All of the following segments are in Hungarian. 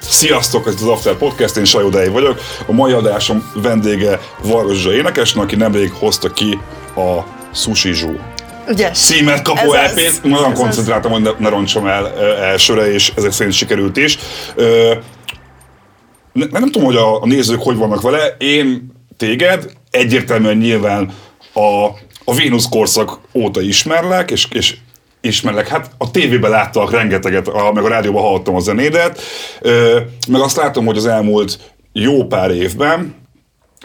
Sziasztok, ez az After Podcast, én Sajó vagyok. A mai adásom vendége Varozsa énekes, aki nemrég hozta ki a Sushi Zsú Ugye? címet kapó LP-t. Nagyon koncentráltam, hogy ne, ne roncsam el elsőre, és ezek szerint sikerült is. nem, nem tudom, hogy a, a nézők hogy vannak vele. Én téged egyértelműen nyilván a, a Vénusz korszak óta ismerlek, és, és ismerlek. Hát a tévében láttak rengeteget, a, meg a rádióban hallottam a zenédet, ö, meg azt látom, hogy az elmúlt jó pár évben,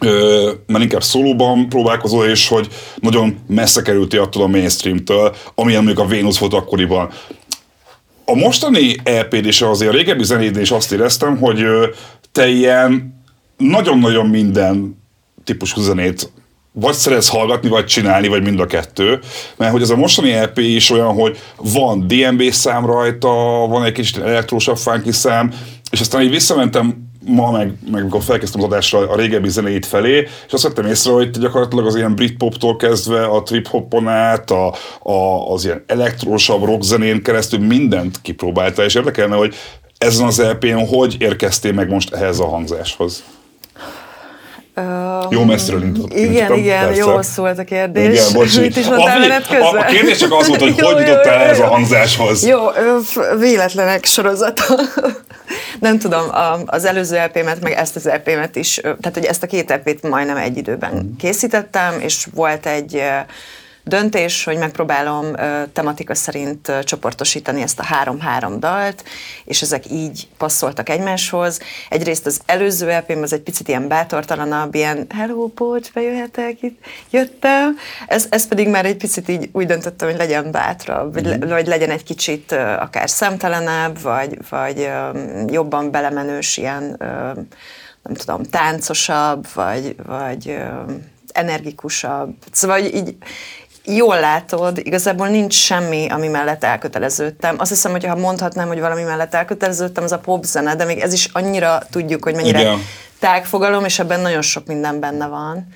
ö, mert inkább szólóban próbálkozol, és hogy nagyon messze kerültél attól a mainstreamtől, amilyen mondjuk a Vénusz volt akkoriban. A mostani EP-d és azért a régebbi zenéd is azt éreztem, hogy te ilyen nagyon-nagyon minden típusú zenét vagy szeretsz hallgatni, vagy csinálni, vagy mind a kettő. Mert hogy ez a mostani EP is olyan, hogy van DMB szám rajta, van egy kicsit elektrósabb funky szám, és aztán így visszamentem ma, meg, meg amikor felkezdtem az adásra a régebbi zenéit felé, és azt vettem észre, hogy gyakorlatilag az ilyen britpoptól kezdve a trip-hopon át, a, a, az ilyen elektrósabb rock zenén keresztül mindent kipróbálta, és érdekelne, hogy ezen az EP-n hogy érkeztél meg most ehhez a hangzáshoz? Jó messziről indult. Igen, igen, persze. jó szólt a kérdés. Igen, bocsi. Mit is mondtál menet közben? A, a kérdés csak az volt, hogy jó, hogy jutottál ez a hangzáshoz. Jó, véletlenek sorozata. Nem tudom, az előző EP-met, meg ezt az EP-met is, tehát hogy ezt a két EP-t majdnem egy időben mm. készítettem, és volt egy döntés, hogy megpróbálom tematika szerint csoportosítani ezt a három-három dalt, és ezek így passzoltak egymáshoz. Egyrészt az előző lp az egy picit ilyen bátortalanabb, ilyen hello, bocs, bejöhetek, itt jöttem. Ez, ez pedig már egy picit így úgy döntöttem, hogy legyen bátrabb, vagy, mm. vagy legyen egy kicsit akár szemtelenebb, vagy, vagy jobban belemenős, ilyen nem tudom, táncosabb, vagy, vagy energikusabb. Szóval így, jól látod, igazából nincs semmi, ami mellett elköteleződtem. Azt hiszem, hogy ha mondhatnám, hogy valami mellett elköteleződtem, az a popzene, de még ez is annyira tudjuk, hogy mennyire Igen. tágfogalom, és ebben nagyon sok minden benne van.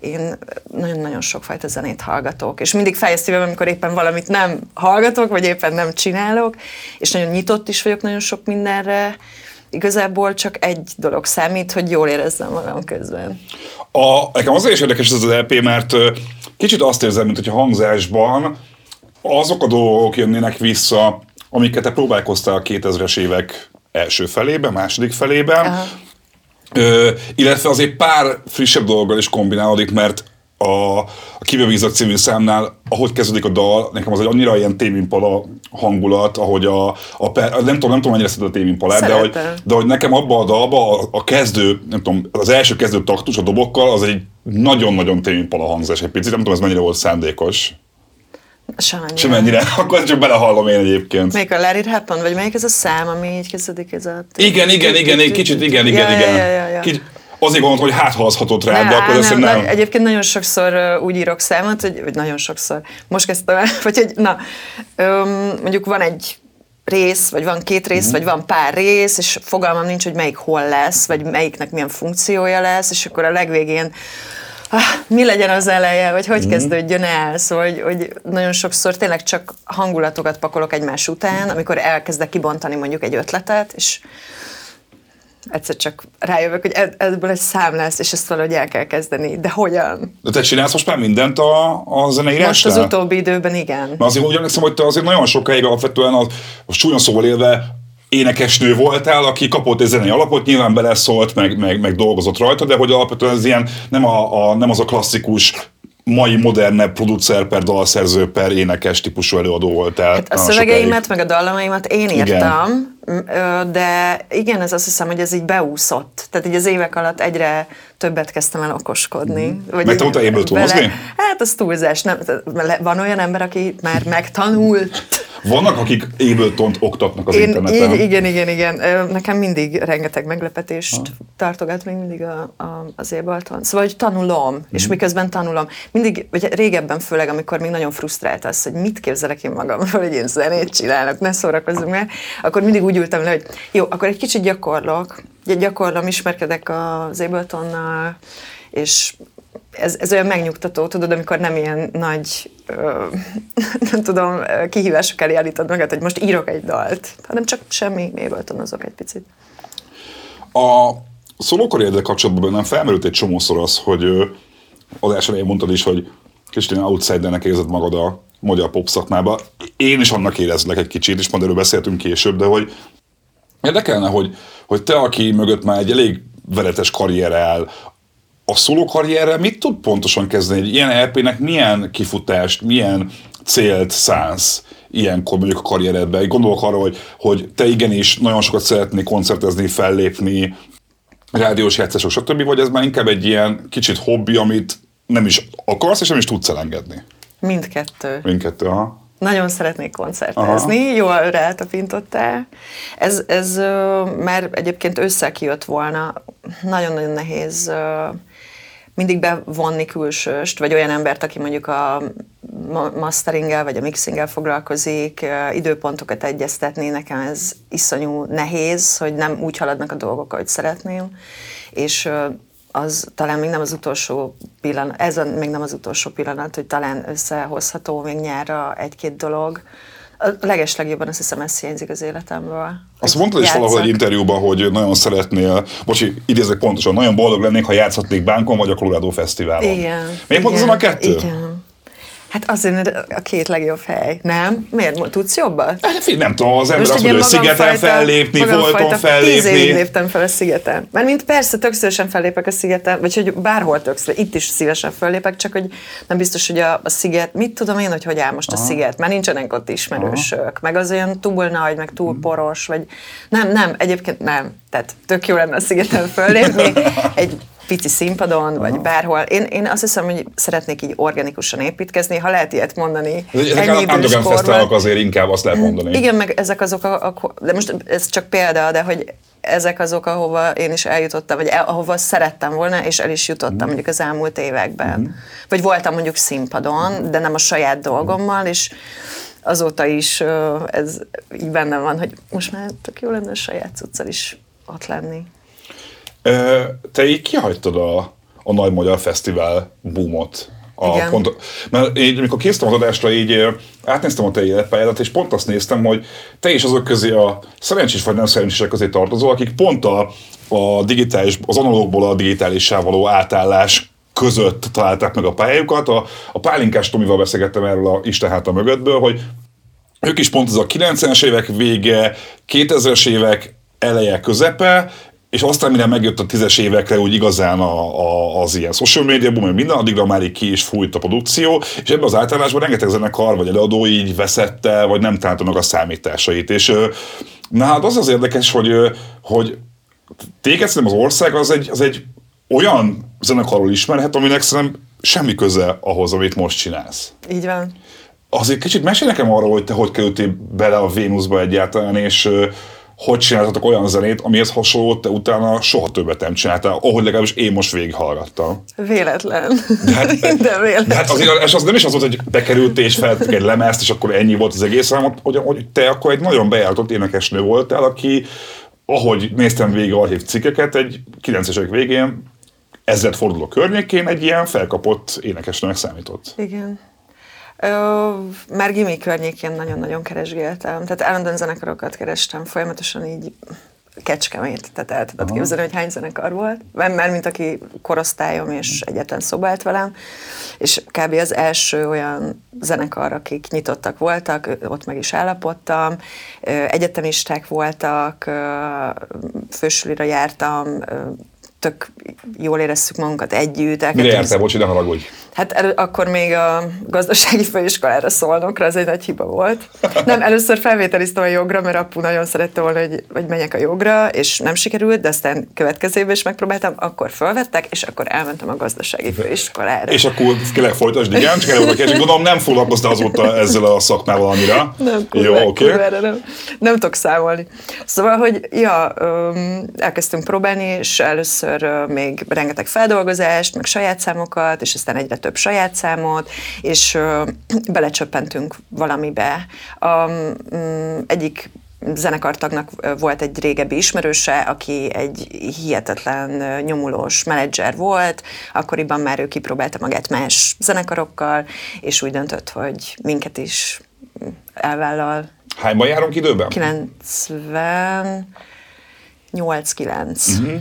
Én nagyon-nagyon sokfajta zenét hallgatok, és mindig fejeztében, amikor éppen valamit nem hallgatok, vagy éppen nem csinálok, és nagyon nyitott is vagyok nagyon sok mindenre, igazából csak egy dolog számít, hogy jól érezzem magam közben. A, nekem azért is érdekes ez az LP, mert kicsit azt érzem, mint hogy a hangzásban azok a dolgok jönnének vissza, amiket te próbálkoztál a 2000-es évek első felében, második felében, Aha. Ö, illetve azért pár frissebb dologgal is kombinálódik, mert a, a Kibebízat című számnál, ahogy kezdődik a dal, nekem az egy annyira ilyen témimpala hangulat, ahogy a, a per, nem tudom, nem tudom, mennyire szereted a témimpalát, de hogy, de hogy nekem abban a dalba a, a, kezdő, nem tudom, az első kezdő taktus a dobokkal, az egy nagyon-nagyon témimpala hangzás egy picit, nem tudom, ez mennyire volt szándékos. Semennyire. Semennyire. Akkor csak belehallom én egyébként. Melyik a Larry Happen, vagy melyik ez a szám, ami így kezdődik ez a... Igen, igen, igen, egy kicsit, igen, igen, igen. Azért gondoltam, hogy hát ha az hatott rá, de akkor nem, nem. Egyébként nagyon sokszor úgy írok számot, hogy, vagy nagyon sokszor, most kezdtem el, vagy hogy na, um, mondjuk van egy rész, vagy van két rész, mm. vagy van pár rész, és fogalmam nincs, hogy melyik hol lesz, vagy melyiknek milyen funkciója lesz, és akkor a legvégén ah, mi legyen az eleje, vagy hogy mm. kezdődjön el. Szóval, hogy, hogy nagyon sokszor tényleg csak hangulatokat pakolok egymás után, amikor elkezdek kibontani mondjuk egy ötletet, és egyszer csak rájövök, hogy ebből egy szám lesz, és ezt valahogy el kell kezdeni. De hogyan? De te csinálsz most már mindent a, a zeneírásnál? Most az utóbbi időben igen. Na azért úgy emlékszem, hogy te azért nagyon sokáig alapvetően a, a súlyon szóval élve énekesnő voltál, aki kapott egy zenei alapot, nyilván beleszólt, meg, meg, meg dolgozott rajta, de hogy alapvetően ez ilyen nem, a, a, nem az a klasszikus mai modernebb producer per dalszerző per énekes típusú előadó voltál. Hát a szövegeimet, meg a dallamaimat én írtam, igen. De igen, ez azt hiszem, hogy ez így beúszott. Tehát így az évek alatt egyre többet kezdtem el okoskodni. Mm. Vagy Meg tanulta Ableton-ozni? Hát az túlzás. Nem, van olyan ember, aki már megtanult vannak, akik Ableton-t oktatnak az Én, interneten. Igen, igen, igen. Nekem mindig rengeteg meglepetést ha. tartogat még mindig a, a, az Ableton. Szóval, hogy tanulom, mm. és mhm. miközben tanulom. Mindig, vagy régebben főleg, amikor még nagyon frusztrált az, hogy mit képzelek én magam, hogy én zenét csinálok, ne szórakozzunk már, akkor mindig úgy ültem le, hogy jó, akkor egy kicsit gyakorlok, gyakorlom, ismerkedek az Abletonnal, és ez, ez olyan megnyugtató, tudod, amikor nem ilyen nagy, ö, nem tudom, kihívások elé állítod magad, hogy most írok egy dalt, hanem csak semmi, azok egy picit. A szólókarrieredel kapcsolatban bennem felmerült egy csomószor az, hogy az elején mondtad is, hogy kicsit outsidernek érzed magad a magyar pop szakmába. Én is annak érezlek egy kicsit, és majd erről beszéltünk később, de hogy érdekelne, hogy, hogy te, aki mögött már egy elég veretes karrier áll, a szóló karrierrel mit tud pontosan kezdeni? Egy ilyen LP-nek milyen kifutást, milyen célt szánsz ilyenkor mondjuk a karrieredben? Gondolok arra, hogy, hogy te igenis nagyon sokat szeretnél koncertezni, fellépni, rádiós játszások, stb. Vagy ez már inkább egy ilyen kicsit hobbi, amit nem is akarsz, és nem is tudsz elengedni? Mindkettő. Mindkettő, aha. Nagyon szeretnék koncertezni, Aha. jól rátapintottál. Ez, ez már egyébként össze kijött volna, nagyon-nagyon nehéz mindig bevonni külsőst, vagy olyan embert, aki mondjuk a masteringgel vagy a mixinggel foglalkozik, időpontokat egyeztetni, nekem ez iszonyú nehéz, hogy nem úgy haladnak a dolgok, ahogy szeretném, és az talán még nem az utolsó pillanat, ez a, még nem az utolsó pillanat, hogy talán összehozható még nyára egy-két dolog. A legeslegjobban azt hiszem, ez hiányzik az életemből. Azt mondtad is valahol egy interjúban, hogy nagyon szeretnél, bocsi, idézek pontosan, nagyon boldog lennék, ha játszhatnék Bánkon vagy a Colorado Fesztiválon. Igen. Miért pont azon a kettő? Igen. Hát azért a két legjobb hely, nem? Miért? Tudsz jobban? Hát, nem tudom, az ember azt mondja, hogy szigeten fellépni, volton fellépni. Tíz évig léptem fel a szigeten. Mert mint persze tök szívesen fellépek a szigeten, vagy hogy bárhol tök szívesen, itt is szívesen fellépek, csak hogy nem biztos, hogy a, a sziget, mit tudom én, hogy hogy áll most Aha. a sziget, mert nincsenek ott ismerősök, Aha. meg az olyan túl nagy, meg túl poros, vagy nem, nem, egyébként nem. Tehát tök jó lenne a szigeten fellépni. Egy pici színpadon, vagy Aha. bárhol. Én, én azt hiszem, hogy szeretnék így organikusan építkezni, ha lehet ilyet mondani. Ezek ennyi a idős azért inkább azt lehet mondani. Igen, meg ezek azok a, a, de most ez csak példa, de hogy ezek azok, ahova én is eljutottam, vagy el, ahova szerettem volna, és el is jutottam mm. mondjuk az elmúlt években. Mm. Vagy voltam mondjuk színpadon, de nem a saját dolgommal, és azóta is ez így bennem van, hogy most már tök jó lenne a saját cuccal is ott lenni. Te így kihagytad a, a Nagy Magyar Fesztivál boomot. A Igen. pont, mert így, amikor készítem az adásra, így átnéztem a te életpályádat, és pont azt néztem, hogy te is azok közé a szerencsés vagy nem szerencsések közé tartozol, akik pont a, a digitális, az analógból a digitálissá való átállás között találták meg a pályájukat. A, a Pálinkás Tomival beszélgettem erről a Isten a mögöttből, hogy ők is pont az a 90-es évek vége, 2000-es évek eleje, közepe, és aztán mire megjött a tízes évekre úgy igazán a, a, az ilyen social media boom, minden, addigra már így ki is fújt a produkció, és ebben az általánosban rengeteg zenekar vagy előadó így veszette, vagy nem találta meg a számításait. És na hát az az érdekes, hogy, hogy téged szerintem az ország az egy, az egy olyan zenekarról ismerhet, aminek szerintem semmi köze ahhoz, amit most csinálsz. Így van. Azért kicsit mesélj nekem arról, hogy te hogy kerültél bele a Vénuszba egyáltalán, és hogy csináltatok olyan zenét, amihez hasonlót te utána soha többet nem csináltál, ahogy legalábbis én most végighallgattam. Véletlen. De hát, Minden véletlen. De hát azért és az nem is az volt, hogy bekerültél és feltettek egy lemezt, és akkor ennyi volt az egész, hanem hogy, hogy te akkor egy nagyon bejáratott énekesnő voltál, aki, ahogy néztem végig archív cikkeket, egy 90-es végén forduló környékén egy ilyen felkapott énekesnőnek számított. Igen. Ö, már gimi környékén nagyon-nagyon keresgéltem, tehát állandóan zenekarokat kerestem, folyamatosan így kecskemét, tehát el tudod képzelni, hogy hány zenekar volt, mert mint aki korosztályom és egyetlen szobált velem, és kb. az első olyan zenekar, akik nyitottak voltak, ott meg is állapodtam, egyetemisták voltak, fősulira jártam, tök jól éreztük magunkat együtt. Mire jártál, bocs, ne haragudj? Hát elő, akkor még a gazdasági főiskolára szólnokra, ez egy nagy hiba volt. Nem, először felvételiztem a jogra, mert apu nagyon szerette volna, hogy, hogy menjek a jogra, és nem sikerült, de aztán következő is megpróbáltam, akkor felvettek, és akkor elmentem a gazdasági főiskolára. És akkor kérlek folytasd, igen, csak előbb és gondolom nem foglalkoztál azóta ezzel a szakmával annyira. Nem, Jó, oké. Okay. Nem, nem tudok számolni. Szóval, hogy ja, elkezdtünk próbálni, és először még rengeteg feldolgozást, meg saját számokat, és aztán egyre több saját számot, és belecsöppentünk valamibe. Um, egyik zenekartagnak volt egy régebbi ismerőse, aki egy hihetetlen nyomulós menedzser volt, akkoriban már ő kipróbálta magát más zenekarokkal, és úgy döntött, hogy minket is elvállal. Hányban járunk időben? 90... 8-9. Uh-huh.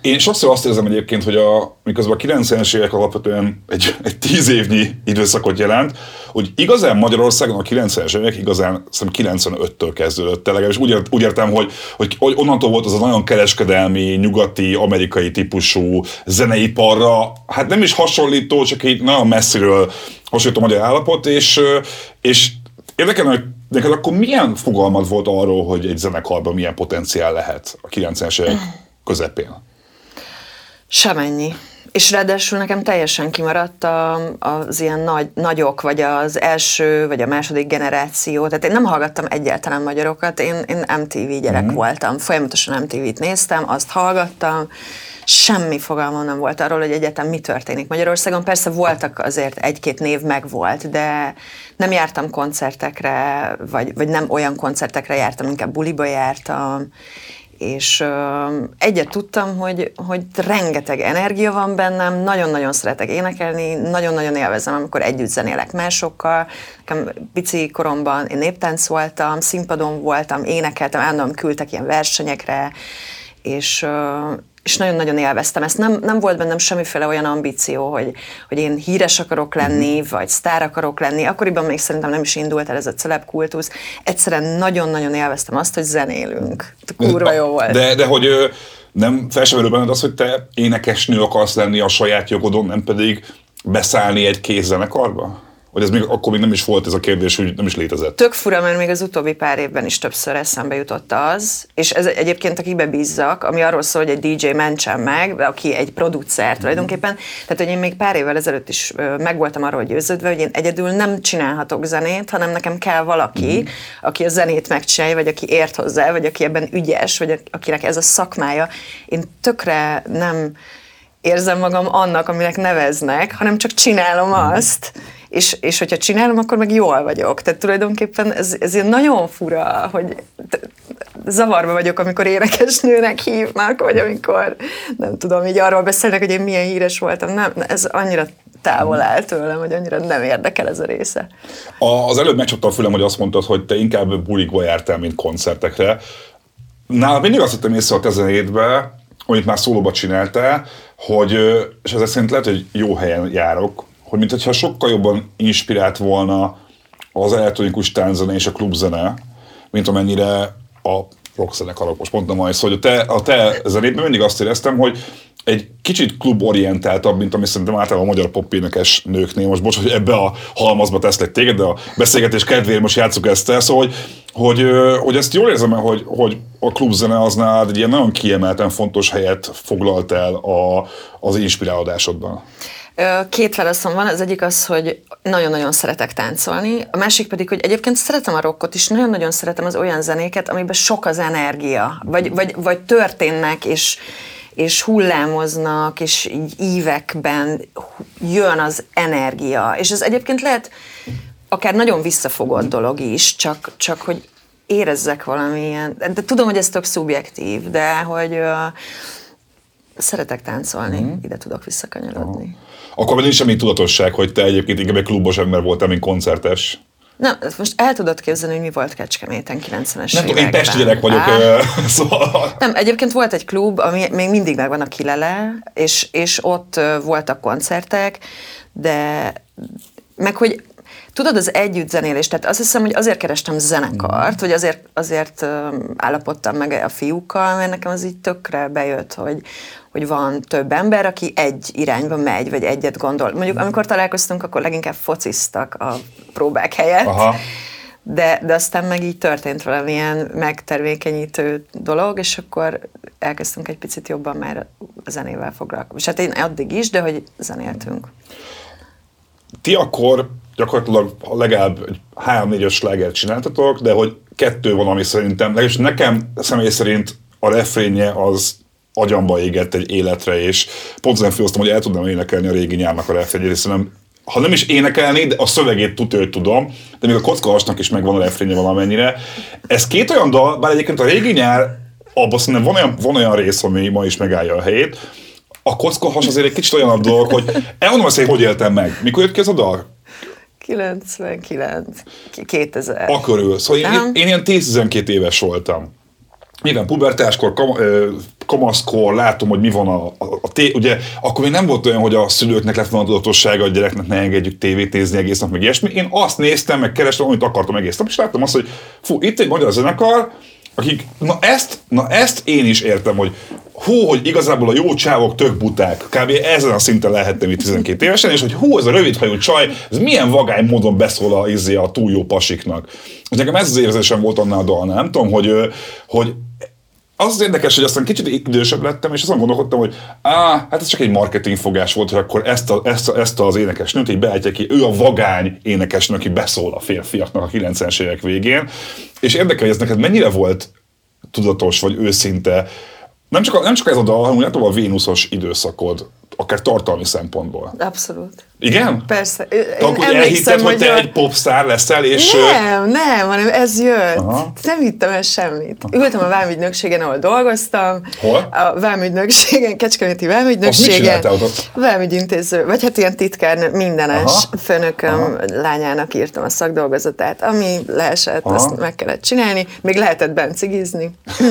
Én sokszor azt érzem egyébként, hogy a, miközben a 90-es évek alapvetően egy, egy 10 évnyi időszakot jelent, hogy igazán Magyarországon a 90-es évek igazán szerintem 95-től kezdődött. Legalábbis úgy, úgy értem, hogy, hogy, hogy onnantól volt az a nagyon kereskedelmi, nyugati, amerikai típusú zeneiparra, hát nem is hasonlító, csak így nagyon messziről hasonlító magyar állapot, és, és érdekelne, hogy Neked akkor milyen fogalmad volt arról, hogy egy zenekarban milyen potenciál lehet a 90-es évek közepén? Semennyi. És ráadásul nekem teljesen kimaradt a, az ilyen nagy, nagyok, vagy az első, vagy a második generáció. Tehát én nem hallgattam egyáltalán magyarokat, én, én MTV gyerek mm. voltam. Folyamatosan MTV-t néztem, azt hallgattam, semmi fogalmam nem volt arról, hogy egyetem mi történik Magyarországon. Persze voltak azért egy-két név megvolt, de nem jártam koncertekre, vagy, vagy nem olyan koncertekre jártam, inkább buliba jártam, és uh, egyet tudtam, hogy, hogy rengeteg energia van bennem, nagyon-nagyon szeretek énekelni, nagyon-nagyon élvezem, amikor együtt zenélek másokkal. Nekem pici koromban én néptánc voltam, színpadon voltam, énekeltem, állandóan küldtek ilyen versenyekre, és, uh, és nagyon-nagyon élveztem ezt. Nem, nem volt bennem semmiféle olyan ambíció, hogy, hogy én híres akarok lenni, mm. vagy sztár akarok lenni. Akkoriban még szerintem nem is indult el ez a celeb kultusz. Egyszerűen nagyon-nagyon élveztem azt, hogy zenélünk. Kurva jó volt. De, de hogy nem felsővelő benned az, hogy te énekesnő akarsz lenni a saját jogodon, nem pedig beszállni egy kézzenekarba? Vagy ez még akkor még nem is volt ez a kérdés, hogy nem is létezett? Tök fura, mert még az utóbbi pár évben is többször eszembe jutott az, és ez egyébként akibe bízzak, ami arról szól, hogy egy DJ mentsen meg, aki egy producer mm. tulajdonképpen. Tehát, hogy én még pár évvel ezelőtt is megvoltam arról győződve, hogy én egyedül nem csinálhatok zenét, hanem nekem kell valaki, mm. aki a zenét megcsinálja, vagy aki ért hozzá, vagy aki ebben ügyes, vagy akinek ez a szakmája. Én tökre nem érzem magam annak, aminek neveznek, hanem csak csinálom mhm. azt, és, és hogyha csinálom, akkor meg jól vagyok. Tehát tulajdonképpen ez, ez ilyen nagyon fura, hogy zavarba vagyok, amikor énekesnőnek hívnak, vagy amikor nem tudom, így arról beszélnek, hogy én milyen híres voltam. Nem, ez annyira távol áll tőlem, hogy annyira nem érdekel ez a része. Az előbb megcsapta a fülem, hogy azt mondtad, hogy te inkább bulikba jártál, mint koncertekre. Nálam mindig azt hittem észre a tezenétbe, amit már szólóba csináltál, hogy, és ezek szerint lehet, hogy jó helyen járok, hogy mintha sokkal jobban inspirált volna az elektronikus tánzene és a klubzene, mint amennyire a rockzenekarok. Most mondtam majd, hogy a te, a te zenében mindig azt éreztem, hogy egy kicsit kluborientáltabb, mint ami szerintem általában a magyar popénekes nőknél. Most bocs, hogy ebbe a halmazba teszlek téged, de a beszélgetés kedvéért most játszuk ezt el. Szóval, hogy, hogy, hogy ezt jól érzem hogy, hogy a klubzene az nálad egy ilyen nagyon kiemelten fontos helyet foglalt el a, az inspirálódásodban. Két válaszom van, az egyik az, hogy nagyon-nagyon szeretek táncolni, a másik pedig, hogy egyébként szeretem a rockot is, nagyon-nagyon szeretem az olyan zenéket, amiben sok az energia, vagy, vagy, vagy történnek, és, és hullámoznak, és így ívekben jön az energia. És ez egyébként lehet akár nagyon visszafogott dolog is, csak, csak hogy érezzek valamilyen, de tudom, hogy ez több szubjektív, de hogy uh, szeretek táncolni, mm. ide tudok visszakanyarodni. Uh-huh. Akkor nincs semmi tudatosság, hogy te egyébként inkább egy klubos ember voltál, mint koncertes. Nem, most el tudod képzelni, hogy mi volt Kecskeméten 90-es Nem tudom, én Pesti gyerek vagyok, Á, szóval... Nem, egyébként volt egy klub, ami még mindig megvan a Kilele, és, és ott voltak koncertek, de meg hogy tudod, az együttzenélés, tehát azt hiszem, hogy azért kerestem zenekart, vagy azért, azért állapodtam meg a fiúkkal, mert nekem az így tökre bejött, hogy, hogy van több ember, aki egy irányba megy, vagy egyet gondol. Mondjuk amikor találkoztunk, akkor leginkább fociztak a próbák helyett, Aha. De, de aztán meg így történt valamilyen megtervékenyítő dolog, és akkor elkezdtünk egy picit jobban már a zenével foglalkozni. És hát én addig is, de hogy zenéltünk. Ti akkor gyakorlatilag legalább három-négyes slágert csináltatok, de hogy kettő van, ami szerintem, legalábbis nekem személy szerint a refrénje az agyamba égett egy életre, és pont ezen féloztam, hogy el tudnám énekelni a régi nyárnak a refrénjét, hiszen ha nem is énekelni, de a szövegét tudja, hogy tudom, de még a kockahasnak is megvan a refrénye valamennyire. Ez két olyan dal, bár egyébként a régi nyár, abban szerintem van olyan, van olyan rész, ami ma is megállja a helyét. A kockahas azért egy kicsit olyan a dolog, hogy elmondom azt, hogy hogy éltem meg. Mikor jött ki ez a dal? 99, 2000. A körül. Szóval én, én ilyen 10-12 éves voltam. Nyilván pubertáskor, kam, kamaszkor látom, hogy mi van a, a, a té- ugye akkor még nem volt olyan, hogy a szülőknek lett volna tudatossága, a gyereknek ne engedjük tévét nézni egész nap, meg ilyesmi. Én azt néztem, meg kerestem, amit akartam egész nap, és láttam azt, hogy fú, itt egy magyar zenekar, akik, na ezt, na ezt én is értem, hogy hú, hogy igazából a jó csávok tök buták, kb. ezen a szinten lehettem itt 12 évesen, és hogy hú, ez a rövidhajú csaj, ez milyen vagány módon beszól a, izé, a túl jó pasiknak. És nekem ez az érzésem volt annál a dalnál, nem tudom, hogy, hogy az az érdekes, hogy aztán kicsit idősebb lettem, és azon gondolkodtam, hogy á, hát ez csak egy marketing fogás volt, hogy akkor ezt, a, ezt, a, ezt az énekesnőt így beállítja ki, ő a vagány énekesnő, aki beszól a férfiaknak a 90-es évek végén, és érdekel, hogy ez neked mennyire volt tudatos vagy őszinte, nem csak, a, nem csak ez a dal, hanem a Vénuszos időszakod, akár tartalmi szempontból. Abszolút. Igen? Persze. Én akkor elhitted, hogy te a... egy popstar leszel, és... Nem, nem, hanem ez jött. Aha. Nem hittem el semmit. Ültem a vámügynökségen, ahol dolgoztam. Hol? A vámügynökségen, Kecskeméti vámügynökségen. Vámügyintéző, vagy hát ilyen titkár, mindenes Aha. főnököm Aha. lányának írtam a szakdolgozatát, ami leesett, Aha. azt meg kellett csinálni. Még lehetett bent cigizni.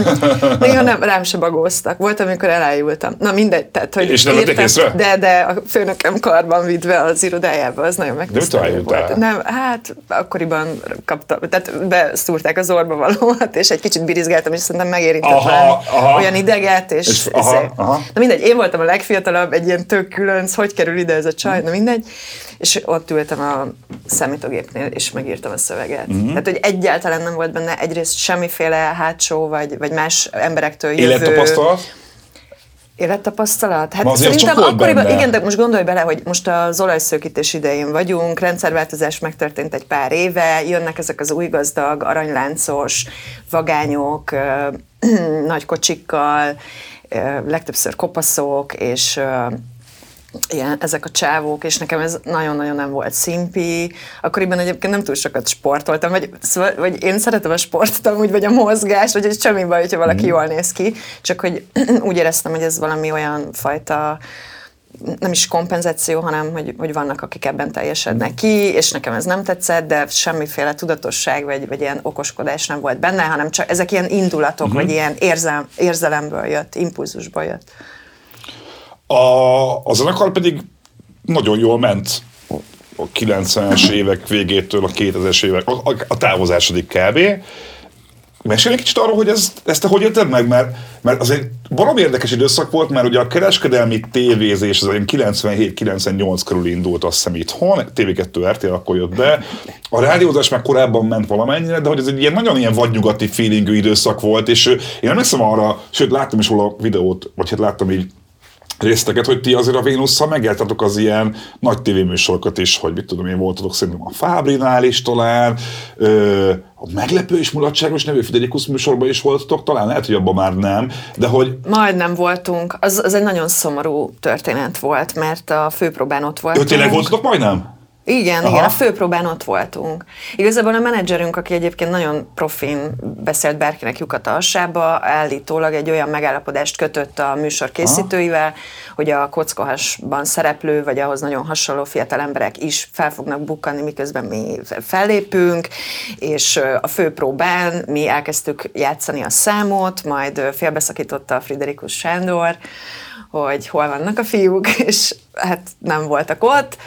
Néha nem, rám se bagóztak. Volt, amikor elájultam. Na mindegy, tehát, hogy És nem írtam, de, de a főnököm karban vidve az irodájába, az nagyon megtisztelő volt. Nem, hát akkoriban kaptam, tehát beszúrták az orba valóat, és egy kicsit birizgáltam, és szerintem megérintett olyan ideget, és, és aha, aha. na mindegy, én voltam a legfiatalabb, egy ilyen tök különc, hogy kerül ide ez a csaj, na mindegy, és ott ültem a számítógépnél, és megírtam a szöveget. Mm-hmm. Tehát, hogy egyáltalán nem volt benne egyrészt semmiféle hátsó, vagy, vagy más emberektől jövő... Élettapasztalat? Élettapasztalat? Hát Ma szerintem akkoriban, benne. igen, de most gondolj bele, hogy most az olajszőkítés idején vagyunk, rendszerváltozás megtörtént egy pár éve, jönnek ezek az új gazdag, aranyláncos vagányok, nagy kocsikkal, legtöbbször kopaszok, és ilyen, ezek a csávók, és nekem ez nagyon-nagyon nem volt szimpi. Akkoriban egyébként nem túl sokat sportoltam, vagy, szóval, vagy én szeretem a sportot amúgy, vagy a mozgás, vagy egy semmi baj, hogyha valaki mm. jól néz ki, csak hogy úgy éreztem, hogy ez valami olyan fajta nem is kompenzáció, hanem hogy, hogy vannak, akik ebben teljesednek ki, és nekem ez nem tetszett, de semmiféle tudatosság vagy, vagy ilyen okoskodás nem volt benne, hanem csak ezek ilyen indulatok, uh-huh. vagy ilyen érzel, érzelemből jött, impulzusból jött. A, a zenekar pedig nagyon jól ment a 90-es évek végétől a 2000-es évek, a, a, a távozásodik kb. Mesélj egy kicsit arról, hogy ez, ezt te hogy jötted meg, mert, mert azért valami érdekes időszak volt, mert ugye a kereskedelmi tévézés az 97-98 körül indult azt hiszem itthon, TV2 RTL akkor jött be, a rádiózás már korábban ment valamennyire, de hogy ez egy ilyen nagyon ilyen vadnyugati feelingű időszak volt, és én emlékszem arra, sőt láttam is a videót, vagy hát láttam így részteket, hogy ti azért a Vénusszal megjártatok az ilyen nagy tévéműsorokat is, hogy mit tudom én, voltatok szerintem a Fábrinál is talán, ö, a Meglepő és Mulatságos nevű Fidelikus műsorban is voltatok, talán lehet, hogy abban már nem, de hogy... Majdnem voltunk. Az, az egy nagyon szomorú történet volt, mert a főpróbán ott voltunk. Ő tényleg voltatok majdnem? Igen, Aha. igen, a főpróbán ott voltunk. Igazából a menedzserünk, aki egyébként nagyon profin beszélt bárkinek lyukat alsába, állítólag egy olyan megállapodást kötött a műsor készítőivel, Aha. hogy a kockahasban szereplő, vagy ahhoz nagyon hasonló fiatal emberek is fel fognak bukkanni, miközben mi fellépünk, és a főpróbán mi elkezdtük játszani a számot, majd félbeszakította a Friderikus Sándor, hogy hol vannak a fiúk, és hát nem voltak ott,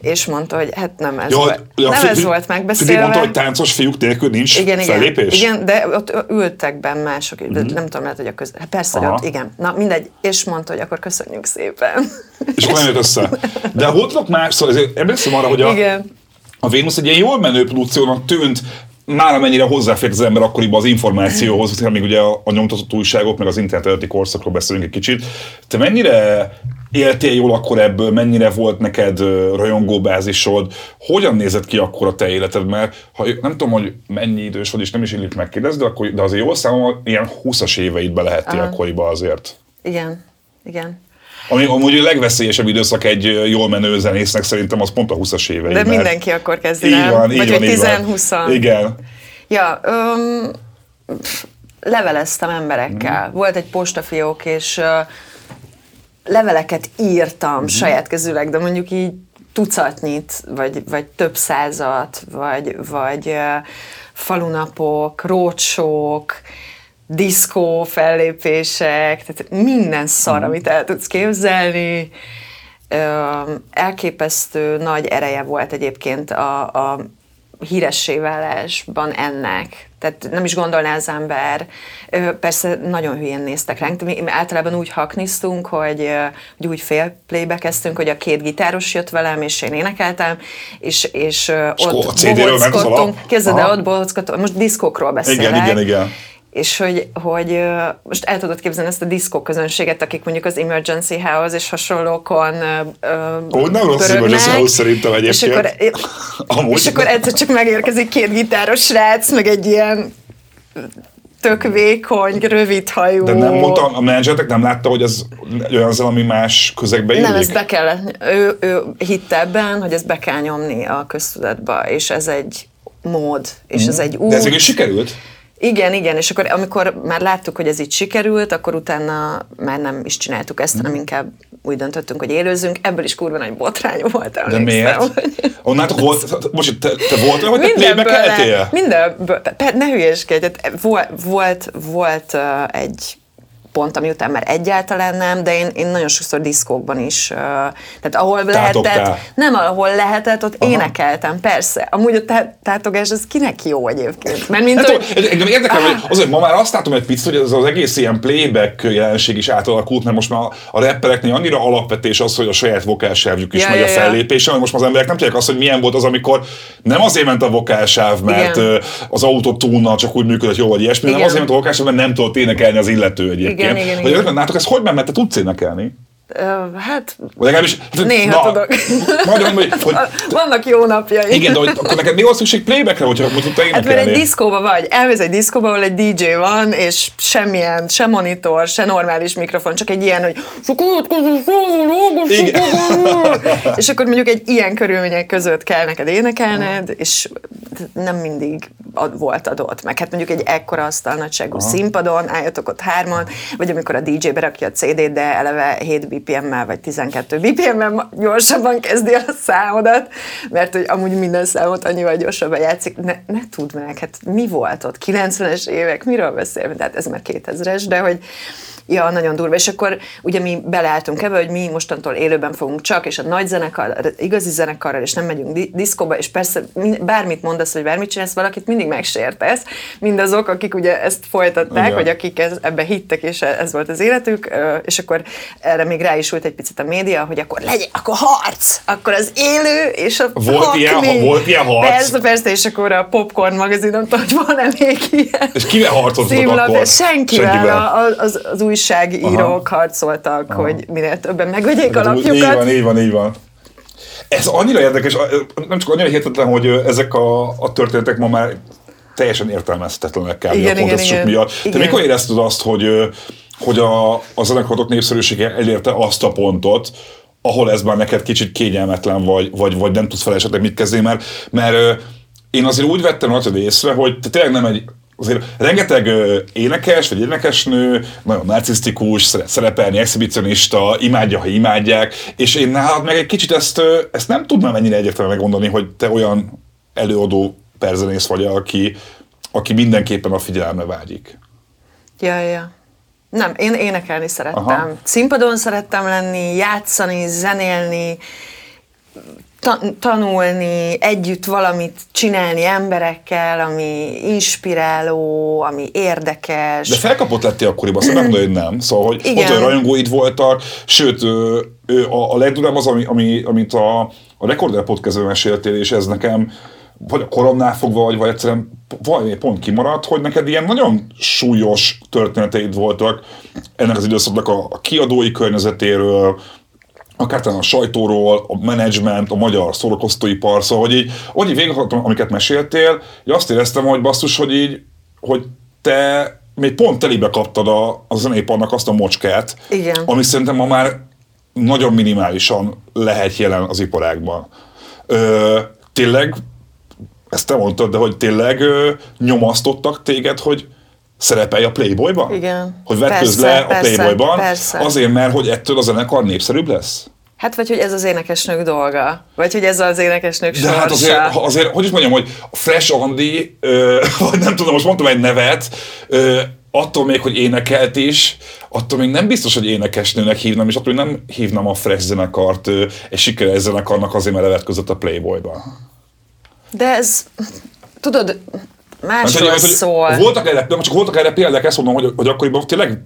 és mondta, hogy hát nem ez, ja, volt, ja, nem fi, ez volt megbeszélve. Fidi mondta, hogy táncos fiúk nélkül nincs igen, fellépés? Igen, igen, de ott ültek benn mások, mm-hmm. mhm. nem tudom, lehet, hogy a köz... Hát persze, ott, igen. Na mindegy, és mondta, hogy akkor köszönjük szépen. És akkor nem jött össze. De voltak más, szóval emlékszem arra, hogy a, igen. a Vénusz egy ilyen jól menő produkciónak tűnt, már amennyire hozzáfért az ember akkoriban az információhoz, hiszen még ugye a, a nyomtatott újságok, meg az internet előtti korszakról beszélünk egy kicsit. Te mennyire éltél jól akkor ebből, mennyire volt neked rajongóbázisod, hogyan nézett ki akkor a te életed, mert ha, nem tudom, hogy mennyi idős vagy, és nem is illik megkérdezni, de, akkor, de azért jól számomra ilyen 20-as éveidbe lehettél akkoriban azért. Igen, igen. Ami amúgy a legveszélyesebb időszak egy jól menő zenésznek szerintem az pont a 20-as évei. De mindenki akkor kezdi, nem? van, Vagy van, hogy így van. 10-20. Igen. Ja, pff, leveleztem emberekkel. Mhm. Volt egy postafiók, és ö, leveleket írtam Mhm. saját kezűleg, de mondjuk így tucatnyit, vagy, vagy több százat, vagy, vagy ö, falunapok, rócsók, diszkó fellépések, tehát minden szar, Mhm. amit el tudsz képzelni. Elképesztő nagy ereje volt egyébként a, a híressé válásban ennek. Tehát nem is gondolná az ember. Persze nagyon hülyén néztek ránk. Mi általában úgy hakniztunk, hogy, hogy úgy fél playbe kezdtünk, hogy a két gitáros jött velem, és én énekeltem, és, és, ott bohóckodtunk. Képzeld el, Aha. ott bohóckodtunk. Most diszkókról beszélek. Igen, igen, igen. És hogy, hogy most el tudod képzelni ezt a diszkó közönséget, akik mondjuk az Emergency House és hasonlókon Ó, nem rossz Emergency House szerintem És egyébként. akkor, Amúgy. és akkor egyszer csak megérkezik két gitáros srác, meg egy ilyen tök vékony, rövid hajú. De nem mondta, a menedzsertek nem látta, hogy ez olyan zene, ami más közegbe illik? Nem, ezt be kellett, ő, ő hitte ebben, hogy ezt be kell nyomni a köztudatba, és ez egy mód, és ez egy út. De ez végül sikerült? Igen, igen, és akkor amikor már láttuk, hogy ez így sikerült, akkor utána már nem is csináltuk ezt, Mhm. hanem inkább úgy döntöttünk, hogy élőzünk. Ebből is kurva nagy botrány volt. De emlékszem, miért? hogy- Onnátok volt, most te, te voltál, hogy te playbe Mindenből, ne hülyeskedj, tehát volt, volt, volt uh, egy pont, ami után már egyáltalán nem, de én, én nagyon sokszor diszkókban is, tehát ahol Tátogtál. lehetett, nem ahol lehetett, ott Aha. énekeltem, persze. Amúgy a tá- tátogás, az kinek jó egyébként? Mert mint, Hát, hogy. Engem érdekel, hogy az, hogy ma már azt látom egy picit, hogy ez az egész ilyen playback jelenség is átalakult, mert most már a, rappereknél annyira alapvetés az, hogy a saját vokálsávjuk is Ja, megy ja, a fellépésen, hogy most már az emberek nem tudják azt, hogy milyen volt az, amikor nem azért ment a vokálsáv, mert Igen. az autotúnnal csak úgy működött jó, vagy ilyesmi, Igen. azért ment a vokálsáv, mert nem tudott énekelni az illető egyébként. Igen, igen, Hogy igen. igen. nátok ez hogy mert te tudsz énekelni? Hát Vagy legalábbis... Néha tudok. Mondom, hogy, hogy vannak jó napjai. igen, de hogy akkor neked mi volt szükség playbackre, hogyha mondjuk te Hát mert egy diszkóba vagy, elmész egy diszkóba, ahol egy DJ van, és semmilyen, se monitor, se normális mikrofon, csak egy ilyen, hogy Igen. és akkor mondjuk egy ilyen körülmények között kell neked énekelned, és nem mindig ad, volt adott meg. Hát mondjuk egy ekkora asztal nagyságú színpadon, álljatok ott hárman, vagy amikor a DJ berakja a CD-t, de eleve 7 BPM-mel, vagy 12 BPM-mel gyorsabban kezdi a számodat, mert hogy amúgy minden számot annyival gyorsabban játszik. Ne, ne tudd meg, hát mi volt ott? 90-es évek, miről beszélünk? Tehát ez már 2000-es, de hogy Ja, nagyon durva. És akkor ugye mi beleálltunk ebbe, hogy mi mostantól élőben fogunk csak, és a nagy zenekar, igazi zenekarral, és nem megyünk di- diszkóba, és persze mi- bármit mondasz, vagy bármit csinálsz, valakit mindig megsértesz. Mindazok, akik ugye ezt folytatták, Igen. vagy akik ez, ebbe hittek, és ez volt az életük, és akkor erre még rá is egy picit a média, hogy akkor legyen, akkor harc, akkor az élő, és a Volt ilyen- hakni. volt ilyen harc? Persze, persze, és akkor a Popcorn magazin, nem tudom, hogy van-e még ilyen. És kivel harcoltatok akkor? Senkivel, Senkivel. A, az, az újságírók harcoltak, hogy minél többen megvegyék a úgy- Így lapjukat. van, így van, így van. Ez annyira érdekes, nem csak annyira hihetetlen, hogy ezek a, a történetek ma már teljesen értelmezhetetlenek kb. Igen, a igen, igen. miatt. Te Igen. mikor érezted azt, hogy, hogy a, a zenekaratok népszerűsége elérte azt a pontot, ahol ez már neked kicsit kényelmetlen vagy, vagy, vagy nem tudsz fel esetleg mit kezdeni, mert, mert én azért úgy vettem rajtad észre, hogy te tényleg nem egy azért rengeteg ö, énekes vagy énekesnő, nagyon narcisztikus, szeret szerepelni, exhibicionista, imádja, ha imádják, és én nálad meg egy kicsit ezt, ö, ezt nem tudnám ennyire egyértelműen megmondani, hogy te olyan előadó perzenész vagy, aki, aki mindenképpen a figyelemre vágyik. Ja, ja. Nem, én énekelni szerettem. Aha. Színpadon szerettem lenni, játszani, zenélni, tanulni, együtt valamit csinálni emberekkel, ami inspiráló, ami érdekes. De felkapott lettél akkoriban, nem mondod, hogy nem. Szóval, hogy Igen. ott olyan rajongóid voltak, sőt, a, a legdurább az, ami, ami, amit a, a Recorder podcastben meséltél, és ez nekem vagy a koromnál fogva, vagy, vagy egyszerűen valami pont kimaradt, hogy neked ilyen nagyon súlyos történeteid voltak ennek az időszaknak a, a kiadói környezetéről, akár talán a sajtóról, a menedzsment, a magyar szórakoztatóipar, szóval, hogy így, hogy így végighallgattam, amiket meséltél, így azt éreztem, hogy basszus, hogy így, hogy te még pont telibe kaptad a, a zeneiparnak azt a mocskát, Igen. ami szerintem ma már nagyon minimálisan lehet jelen az iparágban. Ö, tényleg, ezt te mondtad, de hogy tényleg ö, nyomasztottak téged, hogy szerepelj a Playboyban? Igen. Hogy Persze, le a Playboyban? persze. Azért, mert hogy ettől a zenekar népszerűbb lesz? Hát vagy hogy ez az énekesnők dolga, vagy hogy ez az énekesnők De sorsa. hát azért, azért, hogy is mondjam, hogy Fresh Andy, ö, vagy nem tudom, most mondtam egy nevet, ö, attól még, hogy énekelt is, attól még nem biztos, hogy énekesnőnek hívnám, és attól még nem hívnám a Fresh zenekart ö, egy sikeres zenekarnak azért, mert levetközött a Playboyba. De ez, tudod, másról hogy szól. Voltak erre, nem csak voltak erre példák, ezt mondom, hogy, hogy akkoriban tényleg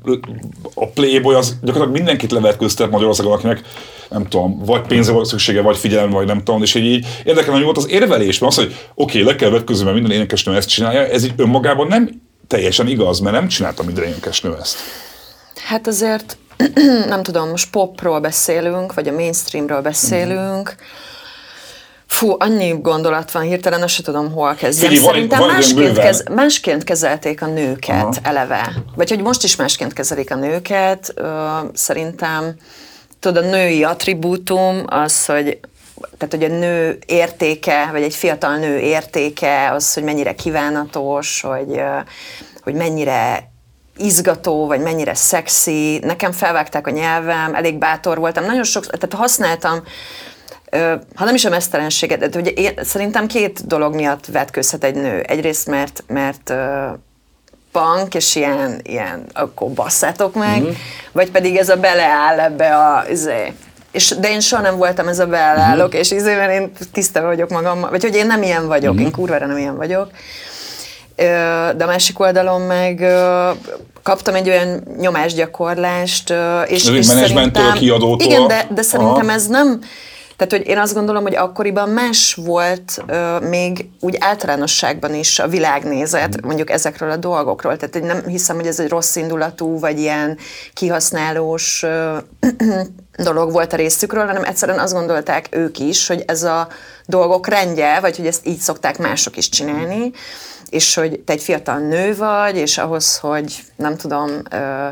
a Playboy az gyakorlatilag mindenkit levetköztet Magyarországon, akinek nem tudom, vagy pénze volt szüksége, vagy figyelem, vagy nem tudom, és így, így érdekel, hogy volt az érvelés, mert az, hogy oké, okay, le kell vetközni, mert minden énekesnő ezt csinálja, ez így önmagában nem teljesen igaz, mert nem csinálta minden énekesnő ezt. Hát azért, nem tudom, most popról beszélünk, vagy a mainstreamről beszélünk. Fú, annyi gondolat van hirtelen, azt se tudom, hol kezdjem. Figyelj, Szerintem van másként, kez, másként kezelték a nőket Aha. eleve. Vagy hogy most is másként kezelik a nőket. Szerintem, tudod, a női attribútum az, hogy tehát, hogy a nő értéke, vagy egy fiatal nő értéke, az, hogy mennyire kívánatos, hogy, hogy mennyire izgató, vagy mennyire szexi. Nekem felvágták a nyelvem, elég bátor voltam. Nagyon sok, tehát használtam ha nem is a mesztelenséget, de ugye én, szerintem két dolog miatt vetközhet egy nő. Egyrészt, mert, mert punk, és ilyen, ilyen akkor basszátok meg, Mhm. mm-hmm. vagy pedig ez a beleáll ebbe a, izé, és, de én soha nem voltam ez a beleállok, mm-hmm. és izé, mert én tiszta vagyok magammal, vagy hogy én nem ilyen vagyok, mm-hmm. én kurvára nem ilyen vagyok. De a másik oldalon meg kaptam egy olyan nyomásgyakorlást, és, és szerintem... kiadótól? Igen, de, de szerintem Aha. ez nem... Tehát, hogy én azt gondolom, hogy akkoriban más volt ö, még úgy általánosságban is a világnézet, mondjuk ezekről a dolgokról. Tehát hogy nem hiszem, hogy ez egy rossz indulatú, vagy ilyen kihasználós ö, dolog volt a részükről, hanem egyszerűen azt gondolták ők is, hogy ez a dolgok rendje, vagy hogy ezt így szokták mások is csinálni, és hogy te egy fiatal nő vagy, és ahhoz, hogy nem tudom, ö,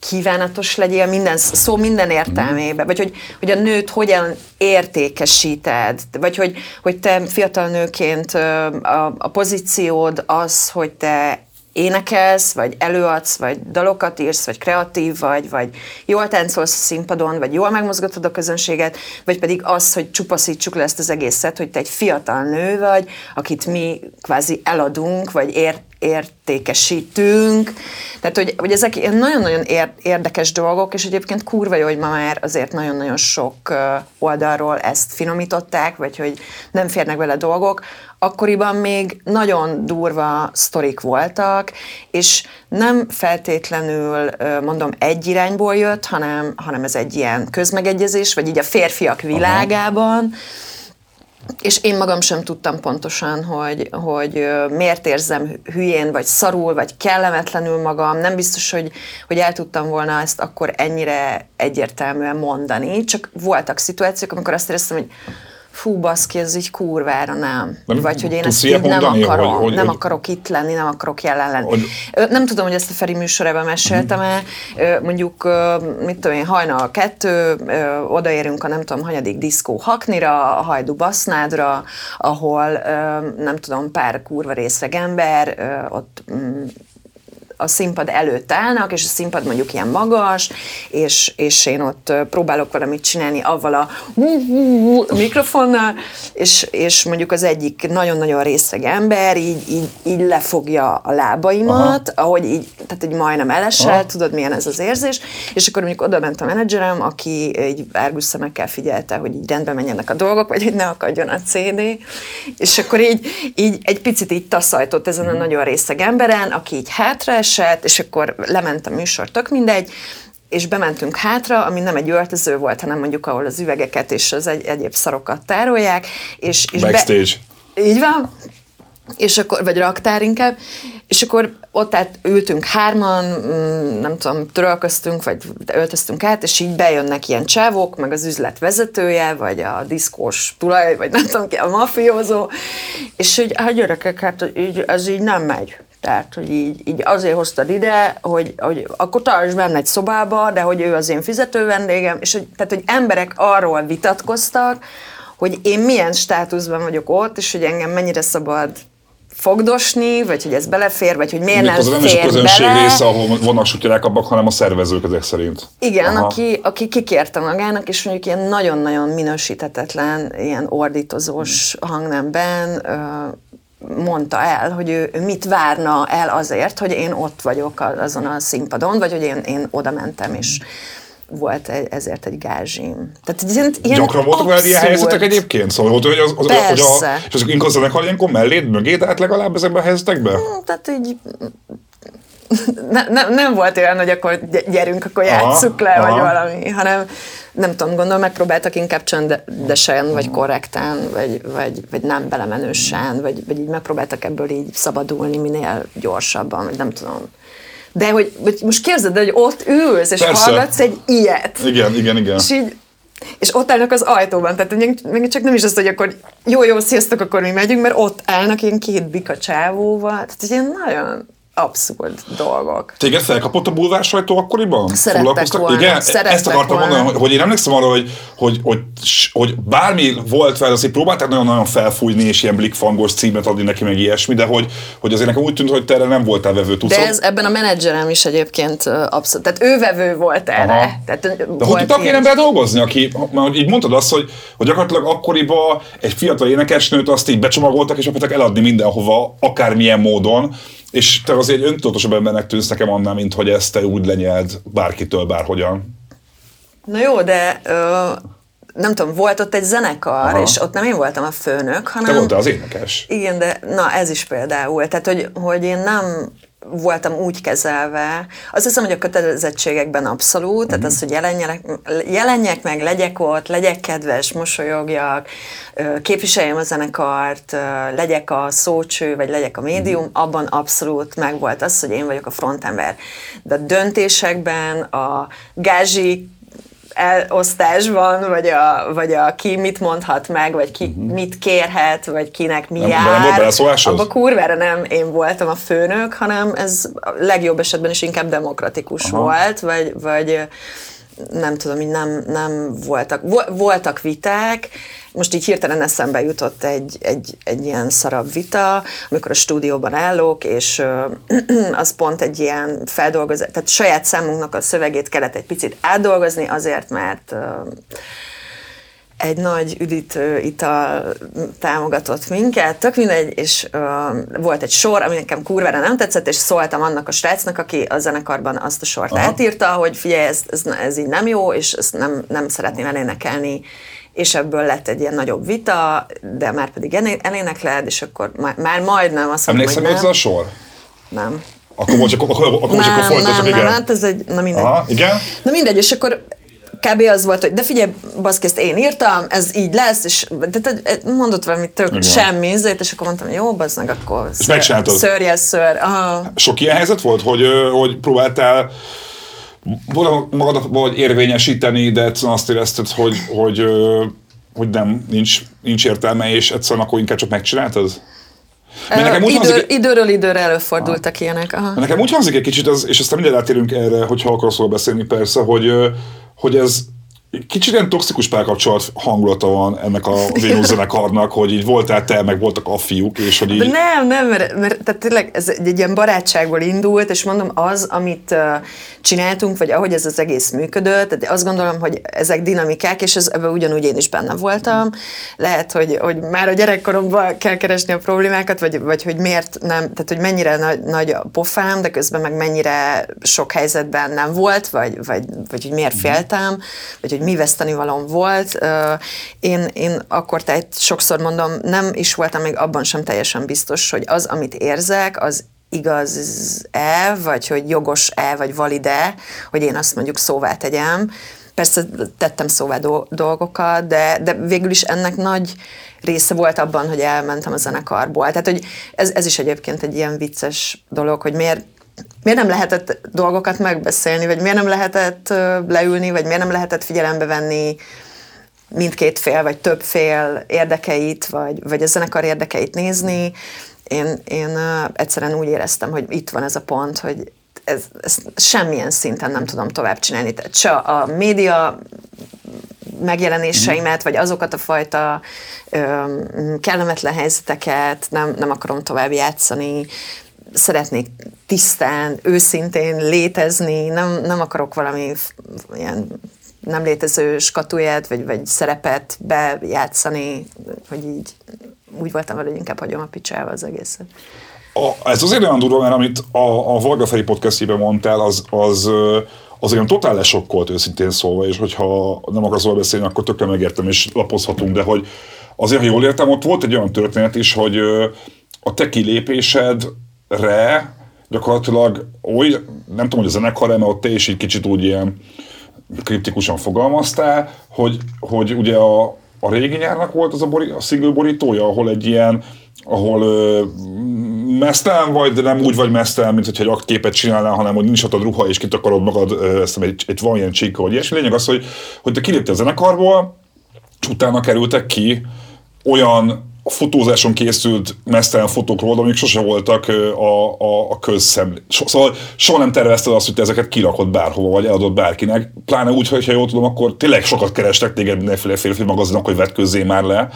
kívánatos legyél minden, szó minden értelmében, vagy hogy, hogy a nőt hogyan értékesíted, vagy hogy, hogy te fiatal nőként a, a pozíciód az, hogy te énekelsz, vagy előadsz, vagy dalokat írsz, vagy kreatív vagy, vagy jól táncolsz a színpadon, vagy jól megmozgatod a közönséget, vagy pedig az, hogy csupaszítsuk le ezt az egészet, hogy te egy fiatal nő vagy, akit mi kvázi eladunk, vagy ért, értékesítünk. Tehát, hogy, hogy ezek nagyon-nagyon ér, érdekes dolgok, és egyébként kurva jó, hogy ma már azért nagyon-nagyon sok oldalról ezt finomították, vagy hogy nem férnek vele dolgok. Akkoriban még nagyon durva sztorik voltak, és nem feltétlenül, mondom, egy irányból jött, hanem, hanem ez egy ilyen közmegegyezés, vagy így a férfiak világában, és én magam sem tudtam pontosan, hogy, hogy miért érzem hülyén, vagy szarul, vagy kellemetlenül magam. Nem biztos, hogy, hogy el tudtam volna ezt akkor ennyire egyértelműen mondani. Csak voltak szituációk, amikor azt éreztem, hogy fú, baszki, ez így kurvára nem. Nem Vagy hogy én ezt így nem mondani, akarom, hogy- hogy- nem hogy- akarok itt lenni, nem akarok jelen lenni. Hogy- Nem tudom, hogy ezt a Feri műsorában meséltem-e, mondjuk, mit tudom én, hajnal kettő, odaérünk a nem tudom, hanyadik diszkó Haknira, a Hajdu Basznádra, ahol nem tudom, pár kurva részeg ember, ott mm, a színpad előtt állnak, és a színpad mondjuk ilyen magas, és, és én ott próbálok valamit csinálni avval a mikrofonnal, és, és mondjuk az egyik nagyon-nagyon részeg ember így, így, így lefogja a lábaimat, Aha. ahogy így, tehát így majdnem elesel, Aha. tudod milyen ez az érzés, és akkor mondjuk oda ment a menedzserem, aki így árgus szemekkel figyelte, hogy így rendben menjenek a dolgok, vagy hogy ne akadjon a CD, és akkor így, így egy picit így taszajtott ezen a nagyon részeg emberen, aki így hátraesett, és akkor lement a műsor, tök mindegy, és bementünk hátra, ami nem egy öltöző volt, hanem mondjuk ahol az üvegeket és az egy, egyéb szarokat tárolják, és, és Backstage. Be, így van, és akkor, vagy raktár inkább, és akkor ott át ültünk hárman, mm, nem tudom, törölköztünk, vagy öltöztünk át, és így bejönnek ilyen csávok, meg az üzlet vezetője, vagy a diszkós tulaj, vagy nem tudom ki, a mafiózó, és hogy hát gyerekek, hát így, ez így nem megy. Tehát, hogy így, így azért hoztad ide, hogy, hogy akkor tartsd benne egy szobába, de hogy ő az én fizető vendégem, és hogy, tehát, hogy emberek arról vitatkoztak, hogy én milyen státuszban vagyok ott, és hogy engem mennyire szabad fogdosni, vagy hogy ez belefér, vagy hogy miért nem Méghozzá nem is a fér közönség bele. része, ahol vannak sutyrákabbak, hanem a szervezők ezek szerint. Igen, Aha. aki, aki kikérte magának, és mondjuk ilyen nagyon-nagyon minősítetetlen, ilyen ordítozós hangnemben ö, mondta el, hogy ő, ő mit várna el azért, hogy én ott vagyok azon a színpadon, vagy hogy én, én oda mentem, és volt egy, ezért egy gázsim. Tehát ilyen, ilyen Gyakran voltak veled ilyen abszurd- helyzetek egyébként? Szóval hogy az, az, hogy a, és azok inkább zenekar ilyenkor melléd, mögéd állt legalább ezekben a helyzetekben? Tehát így ne, ne, nem volt olyan, hogy akkor gy- gyerünk, akkor Aha, játsszuk le, aha. vagy valami, hanem nem tudom, gondolom, megpróbáltak inkább csöndesen, vagy korrekten, vagy, vagy, vagy nem belemenősen, vagy, vagy így megpróbáltak ebből így szabadulni minél gyorsabban, vagy nem tudom. De hogy, hogy most képzeld, el, hogy ott ülsz, és Persze. hallgatsz egy ilyet. Igen, igen, igen. És így, és ott állnak az ajtóban, tehát még csak nem is az, hogy akkor jó, jó, sziasztok, akkor mi megyünk, mert ott állnak ilyen két bika csávóval, tehát ilyen nagyon abszurd dolgok. Téged felkapott a bulvár sajtó akkoriban? Szerettek volna, Igen, szerettek ezt akartam volna. mondani, hogy, hogy én emlékszem arra, hogy, hogy, hogy, hogy bármi volt vele, azért próbálták nagyon-nagyon felfújni, és ilyen blikfangos címet adni neki, meg ilyesmi, de hogy, hogy azért nekem úgy tűnt, hogy te erre nem voltál vevő tudsz. De ez ebben a menedzserem is egyébként abszolút, tehát ő vevő volt erre. Aha. Tehát, De hogy volt tudtak ilyen ilyen- ember dolgozni, aki, mert így mondtad azt, hogy, hogy gyakorlatilag akkoriban egy fiatal énekesnőt azt így becsomagoltak, és akartak eladni mindenhova, akármilyen módon, és te azért egy öntudatosabb embernek tűnsz nekem annál, mint hogy ezt te úgy lenyeld bárkitől, bárhogyan. Na jó, de ö, nem tudom, volt ott egy zenekar, Aha. és ott nem én voltam a főnök, Te hanem... voltál az énekes. Igen, de na ez is például. Tehát, hogy, hogy én nem voltam úgy kezelve. Azt hiszem, hogy a kötelezettségekben abszolút, tehát az, hogy jelenjek, jelenjek meg, legyek ott, legyek kedves, mosolyogjak, képviseljem a zenekart, legyek a szócső, vagy legyek a médium, abban abszolút megvolt az, hogy én vagyok a frontember. De a döntésekben, a gázsi elosztásban, vagy a, vagy a ki mit mondhat meg, vagy ki uh-huh. mit kérhet, vagy kinek mi Nem- jár. nem volt beleszólásod? Abba kurvára nem én voltam a főnök, hanem ez a legjobb esetben is inkább demokratikus Aha. Volt, vagy, vagy nem tudom, így nem, nem voltak. Vo- Voltak viták, most így hirtelen eszembe jutott egy, egy, egy ilyen szarabb vita, amikor a stúdióban állok, és ö, az pont egy ilyen feldolgozás, tehát saját számunknak a szövegét kellett egy picit átdolgozni, azért, mert ö, egy nagy üdítő ital támogatott minket, tök mindegy, és uh, volt egy sor, ami nekem kurvára nem tetszett, és szóltam annak a srácnak, aki a zenekarban azt a sort Aha. Átírta, hogy figyelj, ez, ez, ez így nem jó, és ezt nem, nem szeretném elénekelni, és ebből lett egy ilyen nagyobb vita, de már pedig elénekled, és akkor már, már majdnem azt mondom, Emlékszem, hogy nem. a sor? nem. Akkor most akkor, akkor, akkor, most akkor Nem, folytassuk, nem, nem, igen. hát ez egy, na mindegy. Aha, igen. Na mindegy, és akkor kb. az volt, hogy de figyelj, baszki, ezt én írtam, ez így lesz, és de, de, de, mondott valami tök Igen. semmi, ezért, és akkor mondtam, jó, bazd meg, akkor És ször, yes, ször. Aha. Sok ilyen helyzet volt, hogy, hogy próbáltál magadat vagy érvényesíteni, de egyszerűen azt érezted, hogy, hogy, hogy nem, nincs, nincs értelme, és egyszerűen akkor inkább csak megcsináltad? Mert nekem úgy Idő, hangzik, időről időre előfordultak ilyenek. Aha. nekem úgy hangzik egy kicsit, az, és aztán mindjárt átérünk erre, hogyha akarsz róla beszélni persze, hogy, hogy ez kicsit ilyen toxikus párkapcsolat hangulata van ennek a Vénusz zenekarnak, hogy így voltál te, meg voltak a fiúk, és hogy így... De nem, nem, mert, mert tehát tényleg ez egy, egy ilyen barátságból indult, és mondom, az, amit uh, csináltunk, vagy ahogy ez az egész működött, tehát azt gondolom, hogy ezek dinamikák, és ez, ebben ugyanúgy én is benne voltam. Lehet, hogy, hogy már a gyerekkoromban kell keresni a problémákat, vagy, vagy hogy miért nem, tehát hogy mennyire nagy, nagy a pofám, de közben meg mennyire sok helyzetben nem volt, vagy, vagy, vagy hogy miért féltem, vagy hogy mi veszteni valóm volt. Én, én akkor tehát sokszor mondom, nem is voltam még abban sem teljesen biztos, hogy az, amit érzek, az igaz-e, vagy hogy jogos-e, vagy valide, hogy én azt mondjuk szóvá tegyem. Persze tettem szóvá do- dolgokat, de, de végül is ennek nagy része volt abban, hogy elmentem a zenekarból. Tehát, hogy ez, ez is egyébként egy ilyen vicces dolog, hogy miért Miért nem lehetett dolgokat megbeszélni, vagy miért nem lehetett leülni, vagy miért nem lehetett figyelembe venni mindkét fél, vagy több fél érdekeit, vagy, vagy a zenekar érdekeit nézni. Én, én egyszerűen úgy éreztem, hogy itt van ez a pont, hogy ez, ez semmilyen szinten nem tudom tovább csinálni. Tehát se a média megjelenéseimet, vagy azokat a fajta ö, kellemetlen helyzeteket nem, nem akarom tovább játszani. Szeretnék tisztán, őszintén létezni, nem, nem akarok valami ilyen nem létező skatulját, vagy, vagy szerepet bejátszani, hogy így úgy voltam vele, hogy inkább hagyom a picsába az egészet. A, ez azért olyan durva, mert amit a, a Varga Feri podcastjében mondtál, az, az, az olyan totál lesokkolt őszintén szólva, és hogyha nem akarsz róla beszélni, akkor tökre megértem, és lapozhatunk, de hogy azért, ha jól értem, ott volt egy olyan történet is, hogy a te kilépésedre gyakorlatilag oly, nem tudom, hogy a zenekar, mert ott te is egy kicsit úgy ilyen kritikusan fogalmaztál, hogy, hogy ugye a, a régi nyárnak volt az a, bori, a single borítója, ahol egy ilyen, ahol ö, mesztelen vagy, de nem úgy vagy mesztelen, mint hogyha egy aktképet csinálnál, hanem hogy nincs a ruha, és kitakarod magad, ezt egy, egy van ilyen csíka, vagy ilyesmi. Lényeg az, hogy, hogy te kiléptél a zenekarból, és utána kerültek ki olyan a fotózáson készült mesztelen fotókról, amik sose voltak a, a, a közszem. So, szóval soha nem tervezted azt, hogy te ezeket kirakod bárhova, vagy eladod bárkinek. Pláne úgy, hogyha jól tudom, akkor tényleg sokat kerestek téged mindenféle férfi magazinok, hogy vetkőzzé már le.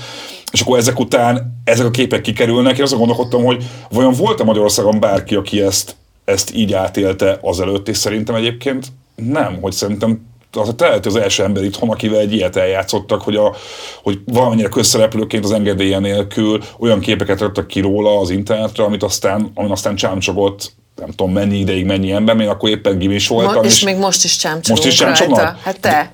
És akkor ezek után ezek a képek kikerülnek. Én azon gondolkodtam, hogy vajon volt-e Magyarországon bárki, aki ezt, ezt így átélte azelőtt, és szerintem egyébként nem, hogy szerintem az te az első ember itthon, akivel egy ilyet eljátszottak, hogy, a, hogy valamennyire közszereplőként az engedélye nélkül olyan képeket raktak ki róla az internetre, amit aztán, amit aztán csámcsogott nem tudom mennyi ideig mennyi ember, még akkor éppen gimis voltam. Mo- és, és még most is csámcsogunk Most is csámcsognak? Hát te.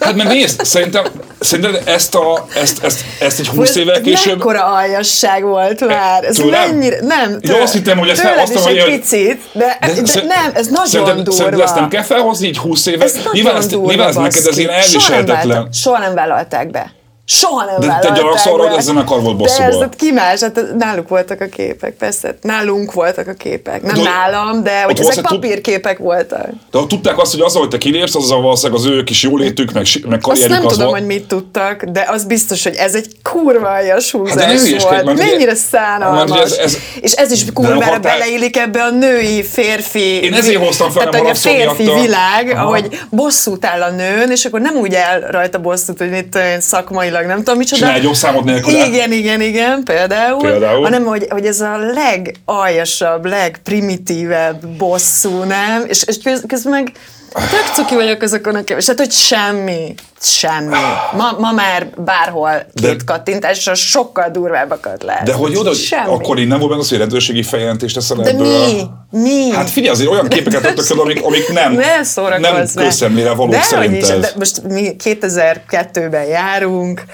Hát mert nézd, szerintem, szerintem ezt, a, ezt, ezt, ezt egy 20 évvel később... Mekkora aljasság volt már. Ez tőlem? mennyire... Nem, tőle, Jó, azt hittem, hogy ezt fel, azt hogy... egy picit, de, de, de nem, ez nagyon szerintem, durva. Szerintem ezt nem kell felhozni így 20 éve? Ez nyilván, ezt, nyilván ez neked ez ilyen elviselhetetlen. Soha nem vállalták be. Soha nem De te gyanakszol arra, hogy ez zenekar volt bosszúból. Persze, ki más, hát náluk voltak a képek, persze, nálunk voltak a képek. Nem de, nálam, de hogy ezek papírképek voltak. De tudták azt, hogy az, hogy te kilépsz, az valószínűleg az ő kis jólétük, meg, meg karrierük Azt nem tudom, volt. hogy mit tudtak, de az biztos, hogy ez egy kurva aljas húzás hát volt. Mert Mennyire ugye, szánalmas. Mert ez, ez, és ez is kurvára beleillik ebbe a női, férfi... Én ezért hoztam fel, tehát, a férfi világ, Aha. ahogy bosszút áll a nőn, és akkor nem úgy el rajta bosszút, hogy itt szakmai szakmailag nem tudom micsoda. Csinálj egy számot nélkül. Igen, igen, igen, például. például. Hanem, hogy, hogy ez a legaljasabb, legprimitívebb bosszú, nem? És, és közben meg tök cuki vagyok azokon a és hát, hogy semmi, semmi. Ma, ma már bárhol két de, kattintással sokkal durvábbakat lehet. De hogy oda, semmi. akkor nem volt benne az, hogy rendőrségi feljelentést teszel De ebből? mi? Mi? Hát figyelj, azért olyan képeket adtak el, amik, amik nem, ne nem közszemlére valók szerinted. De most mi 2002-ben járunk,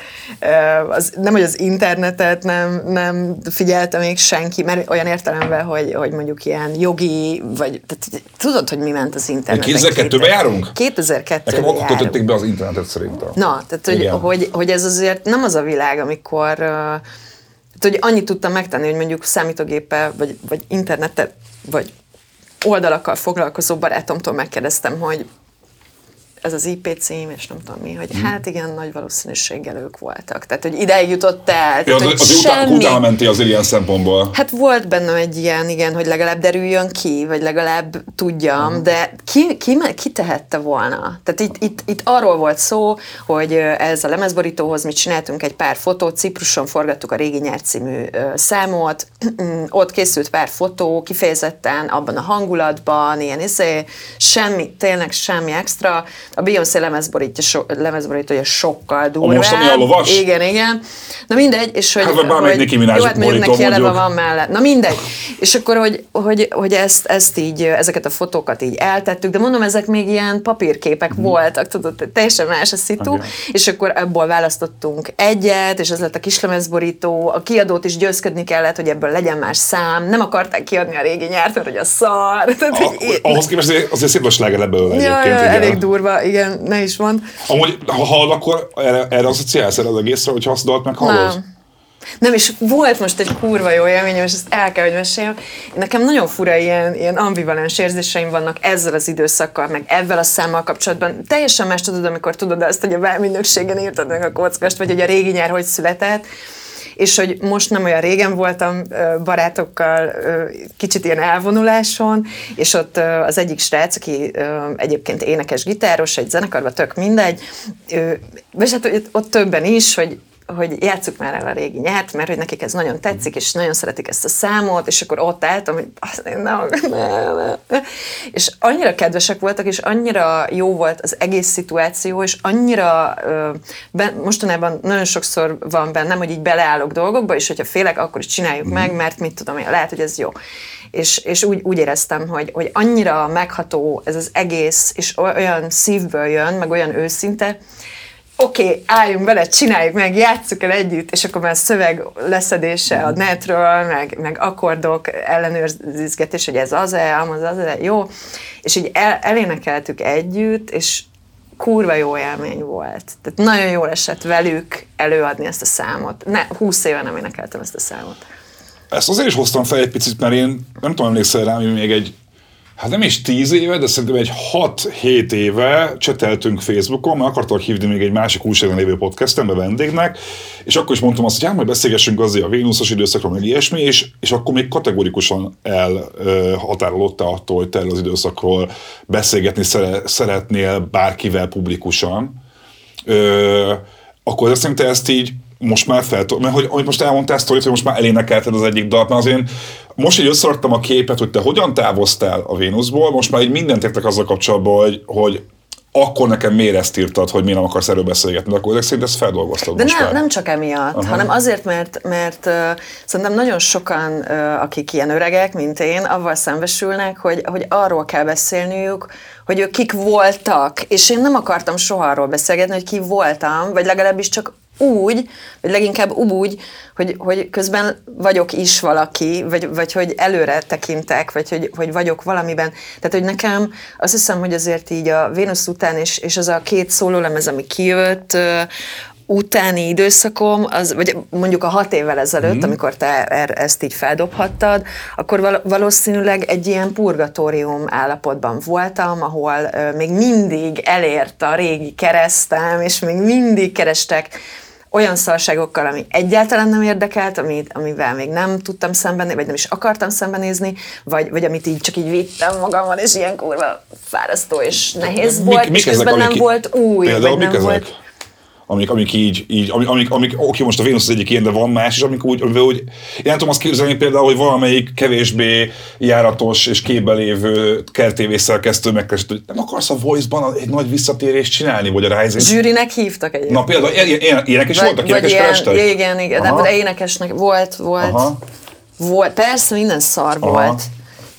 az, nem, hogy az internetet nem, nem figyelte még senki, mert olyan értelemben, hogy, hogy mondjuk ilyen jogi, vagy tehát, tudod, hogy mi ment az interneten. 2002-ben járunk? 2002-ben Nekem akkor kötötték be az internetet szerintem. Na, tehát hogy, hogy, hogy ez azért nem az a világ, amikor tehát, hogy annyit tudtam megtenni, hogy mondjuk számítógéppel, vagy, vagy internetet, vagy oldalakkal foglalkozó barátomtól megkérdeztem, hogy ez az IP cím, és nem tudom mi, hogy hmm. hát igen, nagy valószínűséggel ők voltak. Tehát, hogy ideig jutott el. Ja, tehát, az, az semmi... utána menti az ilyen szempontból. Hát volt bennem egy ilyen, igen, hogy legalább derüljön ki, vagy legalább tudjam, hmm. de ki, ki, ki tehette volna? Tehát itt, itt, itt arról volt szó, hogy ez a lemezborítóhoz mi csináltunk egy pár fotót, Cipruson forgattuk a Régi Nyár című számot, ott készült pár fotó, kifejezetten abban a hangulatban, ilyen izé, semmi, tényleg semmi extra, a Beyoncé lemezborítja, so, lemezborítója sokkal durvább. A most, ami a lovas? Igen, igen. Na mindegy, és hogy... Hát, vagy bármelyik Nicki Minaj jó, hát mondjuk neki eleve van mellett. Na mindegy. És akkor, hogy, hogy, hogy ezt, ezt így, ezeket a fotókat így eltettük, de mondom, ezek még ilyen papírképek hmm. voltak, tudod, teljesen más a szitu, okay. és akkor ebből választottunk egyet, és ez lett a kislemezborító, a kiadót is győzködni kellett, hogy ebből legyen más szám, nem akarták kiadni a régi nyárt, mert hogy a szar. Tehát, a, hogy ahhoz képest azért szép a ebből ja, egyébként. Ja, elég durva igen, ne is mond. Amúgy, ha hall, akkor erre, erre asszociálsz erre az egészre, hogy használt meg hallod? Nem. Nem, és volt most egy kurva jó élményem, és ezt el kell, hogy meséljem. Nekem nagyon fura ilyen, ilyen ambivalens érzéseim vannak ezzel az időszakkal, meg ezzel a számmal kapcsolatban. Teljesen más tudod, amikor tudod azt, hogy a belminőségen írtad meg a kockast, vagy hogy a régi nyár hogy született és hogy most nem olyan régen voltam barátokkal kicsit ilyen elvonuláson, és ott az egyik srác, aki egyébként énekes gitáros, egy zenekarban tök mindegy, és hát ott többen is, hogy hogy játsszuk már el a régi nyert, mert hogy nekik ez nagyon tetszik, és nagyon szeretik ezt a számot, és akkor ott álltam, hogy nem, nem. És annyira kedvesek voltak, és annyira jó volt az egész szituáció, és annyira ben, mostanában nagyon sokszor van bennem, hogy így beleállok dolgokba, és hogyha félek, akkor is csináljuk mm. meg, mert mit tudom én, lehet, hogy ez jó. És, és úgy, úgy éreztem, hogy, hogy annyira megható ez az egész, és olyan szívből jön, meg olyan őszinte, oké, okay, álljunk bele, csináljuk meg, játsszuk el együtt, és akkor már szöveg leszedése a netről, meg, meg akkordok ellenőrizgetés, hogy ez az-e, az az-e, jó. És így el, elénekeltük együtt, és kurva jó élmény volt. Tehát nagyon jól esett velük előadni ezt a számot. Ne, 20 éve nem énekeltem ezt a számot. Ezt azért is hoztam fel egy picit, mert én nem tudom, emlékszel rá, hogy még egy hát nem is tíz éve, de szerintem egy 6-7 éve cseteltünk Facebookon, mert akartak hívni még egy másik újságban lévő podcastembe vendégnek, és akkor is mondtam azt, hogy hát majd beszélgessünk azért a Vénuszos időszakról, meg ilyesmi, és, és akkor még kategorikusan elhatárolódta attól, hogy te az időszakról beszélgetni szere, szeretnél bárkivel publikusan. Ö, akkor azt te ezt így most már fel, mert hogy, hogy most elmondtál ezt, hogy most már elénekelted az egyik dalt, mert azért most így összeadtam a képet, hogy te hogyan távoztál a Vénuszból, most már így mindent értek azzal kapcsolatban, hogy, hogy akkor nekem miért ezt írtad, hogy mi nem akarsz erről beszélgetni, de akkor ezek szerint ezt feldolgoztad De nem, nem csak emiatt, Aha. hanem azért, mert, mert uh, szerintem nagyon sokan, uh, akik ilyen öregek, mint én, avval szembesülnek, hogy, hogy arról kell beszélniük, hogy ők kik voltak, és én nem akartam soha arról beszélgetni, hogy ki voltam, vagy legalábbis csak úgy, vagy leginkább úgy, hogy, hogy közben vagyok is valaki, vagy, vagy hogy előre tekintek, vagy hogy, hogy vagyok valamiben. Tehát, hogy nekem azt hiszem, hogy azért így a Vénusz után, és, és az a két szólólemez, ami kijött, utáni időszakom, az, vagy mondjuk a hat évvel ezelőtt, mm. amikor te er, ezt így feldobhattad, akkor valószínűleg egy ilyen purgatórium állapotban voltam, ahol még mindig elért a régi keresztem, és még mindig kerestek olyan szarságokkal, ami egyáltalán nem érdekelt, amit, amivel még nem tudtam szembenézni, vagy nem is akartam szembenézni, vagy, vagy amit így csak így vittem magammal, és ilyen kurva fárasztó és nehéz volt, mik, mik és közben ezek, nem volt új, például, nem ezek? volt amik, amik így, így amik, amik, amik oké, most a Vénusz az egyik ilyen, de van más, és amik úgy, amivel úgy, én nem tudom azt képzelni például, hogy valamelyik kevésbé járatos és képbe lévő kertévész szerkesztő megkeresett, hogy nem akarsz a Voice-ban egy nagy visszatérést csinálni, vagy a Rising? Zsűrinek hívtak egyébként. Na például ilyenek is vagy, voltak, énekes kerestek? Igen, igen, de, de énekesnek volt, volt. Aha. Volt, persze minden szar Aha. volt.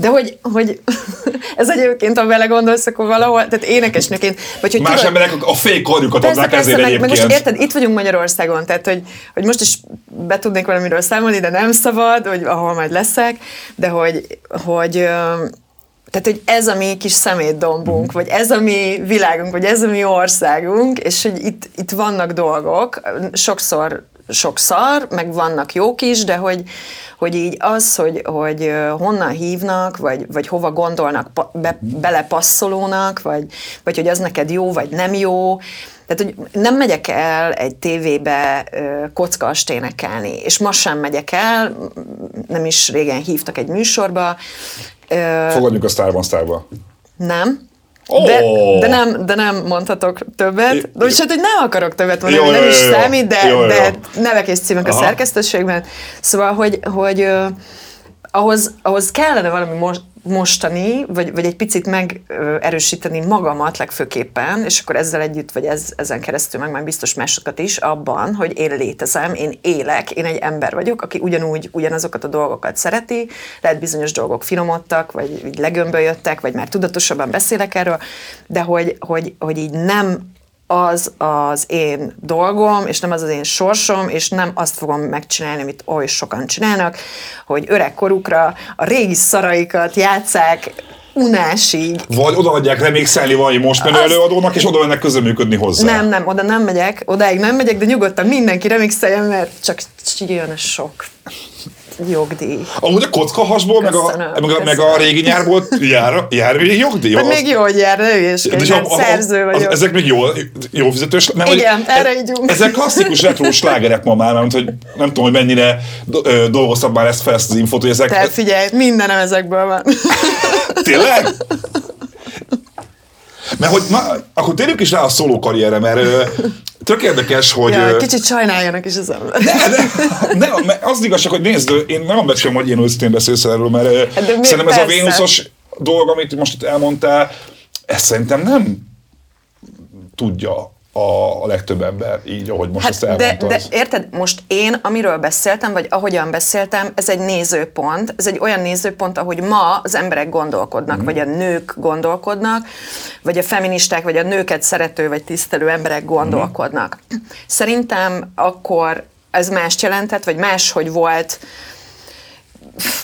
De hogy, hogy ez egyébként, ha belegondolsz, akkor valahol, tehát énekesnőként, vagy hogy Más tudod, emberek a fék karjukat adnák persze, ezért meg. Meg most érted, itt vagyunk Magyarországon, tehát hogy, hogy most is be tudnék valamiről számolni, de nem szabad, hogy ahol majd leszek, de hogy, hogy tehát, hogy ez a mi kis szemétdombunk, mm. vagy ez a mi világunk, vagy ez a mi országunk, és hogy itt, itt vannak dolgok, sokszor sok szar, meg vannak jók is, de hogy, hogy így az, hogy, hogy honnan hívnak, vagy, vagy hova gondolnak, be, belepasszolónak, vagy, vagy hogy az neked jó, vagy nem jó, tehát, hogy nem megyek el egy tévébe kockast énekelni, és ma sem megyek el, nem is régen hívtak egy műsorba. Fogadjuk a Starban Starba. Nem. Oh. De, de, nem, de nem mondhatok többet. De úgy, hát, hogy nem akarok többet mondani, jó, nem jó, is jó, számít, de, jó, jó. de nevek és címek Aha. a szerkesztőségben. Szóval, hogy, hogy ahhoz, ahhoz kellene valami most, mostani, vagy, vagy egy picit megerősíteni magamat legfőképpen, és akkor ezzel együtt, vagy ez, ezen keresztül meg már biztos másokat is abban, hogy én létezem, én élek, én egy ember vagyok, aki ugyanúgy ugyanazokat a dolgokat szereti, lehet bizonyos dolgok finomodtak, vagy így vagy már tudatosabban beszélek erről, de hogy, hogy, hogy így nem az az én dolgom, és nem az az én sorsom, és nem azt fogom megcsinálni, amit oly sokan csinálnak, hogy öreg korukra a régi szaraikat játszák unásig. Vagy odaadják remixelni valami most menő Azt- előadónak, és oda mennek közreműködni hozzá. Nem, nem, oda nem megyek, odáig nem megyek, de nyugodtan mindenki remixeljen, mert csak jön a sok jogdíj. Amúgy a kockahasból, meg a, meg, a, meg a régi nyárból jár, jár még jogdíj? Hát Az- még jó, hogy jár, de hülyeskedj, hát szerző az, vagyok. ezek még jó, jó fizetős, mert Igen, hogy erre e- ígyunk. Ezek klasszikus retro slágerek ma már, mert hogy nem tudom, hogy mennyire dolgoztam már ezt fel ezt az infót, hogy ezek Te figyelj, mindenem ezekből van. Tényleg? Mert hogy, na, akkor térjünk is rá a szóló karrierre, mert tök érdekes, hogy... Ja, kicsit sajnáljanak is az ember. nem, mert az igazság, hogy nézd, én nem becsülöm, hogy én őszintén beszélsz erről, mert Hát szerintem ez a. Vénuszos dolog, amit most itt elmondtál, ezt szerintem nem tudja a, a legtöbb ember így, ahogy most ezt Hát de, elmondtad. de érted, most én, amiről beszéltem, vagy ahogyan beszéltem, ez egy nézőpont, ez egy olyan nézőpont, ahogy ma az emberek gondolkodnak, Mhm. vagy a nők gondolkodnak, vagy a feministák, vagy a nőket szerető, vagy tisztelő emberek gondolkodnak. Szerintem akkor ez mást jelentett, vagy máshogy volt,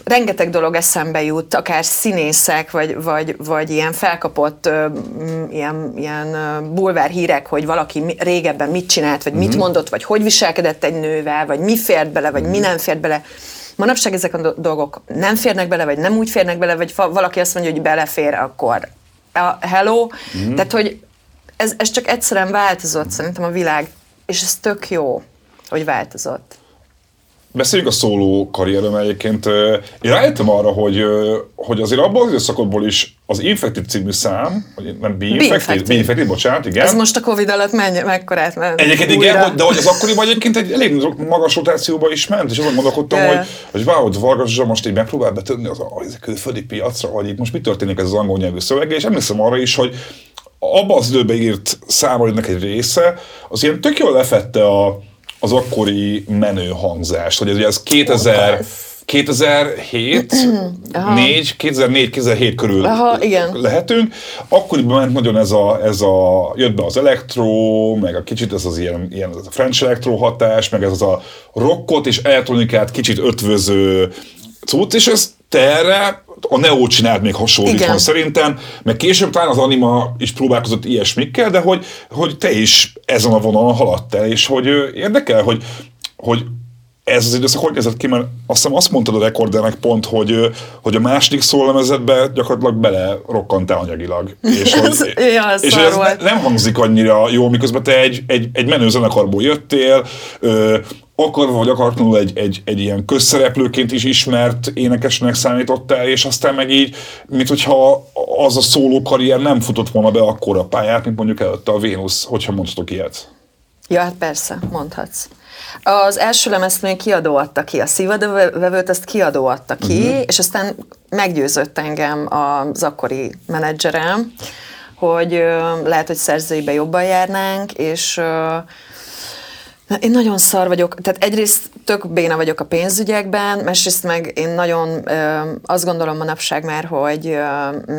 rengeteg dolog eszembe jut, akár színészek, vagy, vagy, vagy ilyen felkapott ö, ilyen, ilyen bulvár hírek, hogy valaki régebben mit csinált, vagy mit mondott, vagy hogy viselkedett egy nővel, vagy mi fért bele, vagy mi nem fért bele. Manapság ezek a do- dolgok nem férnek bele, vagy nem úgy férnek bele, vagy valaki azt mondja, hogy belefér, akkor a hello. Tehát, hogy ez, ez csak egyszerűen változott szerintem a világ, és ez tök jó, hogy változott. Beszéljünk a szóló karrierem egyébként. Én rájöttem arra, hogy, hogy azért abban az időszakotból is az Infected című szám, vagy nem Be-Infected. Be-Infected, bocsánat, igen. Ez most a Covid alatt mennyi, mekkorát ment? Egyébként újra? igen, de hogy az akkoriban egyébként egy elég magas rotációba is ment, és azon gondolkodtam, Ja. hogy, hogy wow, hogy Vargas Zsa most így megpróbál betönni az, az a külföldi piacra, hogy itt most mi történik ez az angol nyelvű szövege, és emlékszem arra is, hogy abban az időben írt számaidnak egy része, az ilyen tök jól lefette a, az akkori menő hangzást, hogy ez, ugye ez 2000, 2007, 4, 2004, 2007 körül Aha, igen. lehetünk. Akkoriban ment nagyon ez a, ez a, jött be az elektro, meg a kicsit ez az ilyen, ilyen ez a French elektro hatás, meg ez az a rockot és elektronikát kicsit ötvöző cucc, és ez te erre a Neo csinált még hasonlítva Igen. szerintem, meg később talán az Anima is próbálkozott ilyesmikkel, de hogy, hogy te is ezen a vonalon haladtál, és hogy érdekel, hogy, hogy ez az időszak hogy nézett ki, mert azt hiszem azt mondtad a rekordernek pont, hogy, hogy a második szólemezetbe gyakorlatilag bele rokkantál anyagilag. És, hogy, ja, és ez volt. ne, nem hangzik annyira jó, miközben te egy, egy, egy menő zenekarból jöttél, ö, akarva vagy akartlanul egy, egy, egy ilyen közszereplőként is ismert énekesnek számítottál, és aztán meg így, mint hogyha az a szóló karrier nem futott volna be akkora pályát, mint mondjuk előtte a Vénusz, hogyha mondhatok ilyet. Ja, hát persze, mondhatsz. Az első lemezt még kiadó adta ki, a szívadvevőt ezt kiadó adta ki, uh-huh. és aztán meggyőzött engem az akkori menedzserem, hogy ö, lehet, hogy szerzőibe jobban járnánk, és ö, Na, én nagyon szar vagyok, tehát egyrészt tök béna vagyok a pénzügyekben, másrészt meg én nagyon ö, azt gondolom manapság már, hogy ö,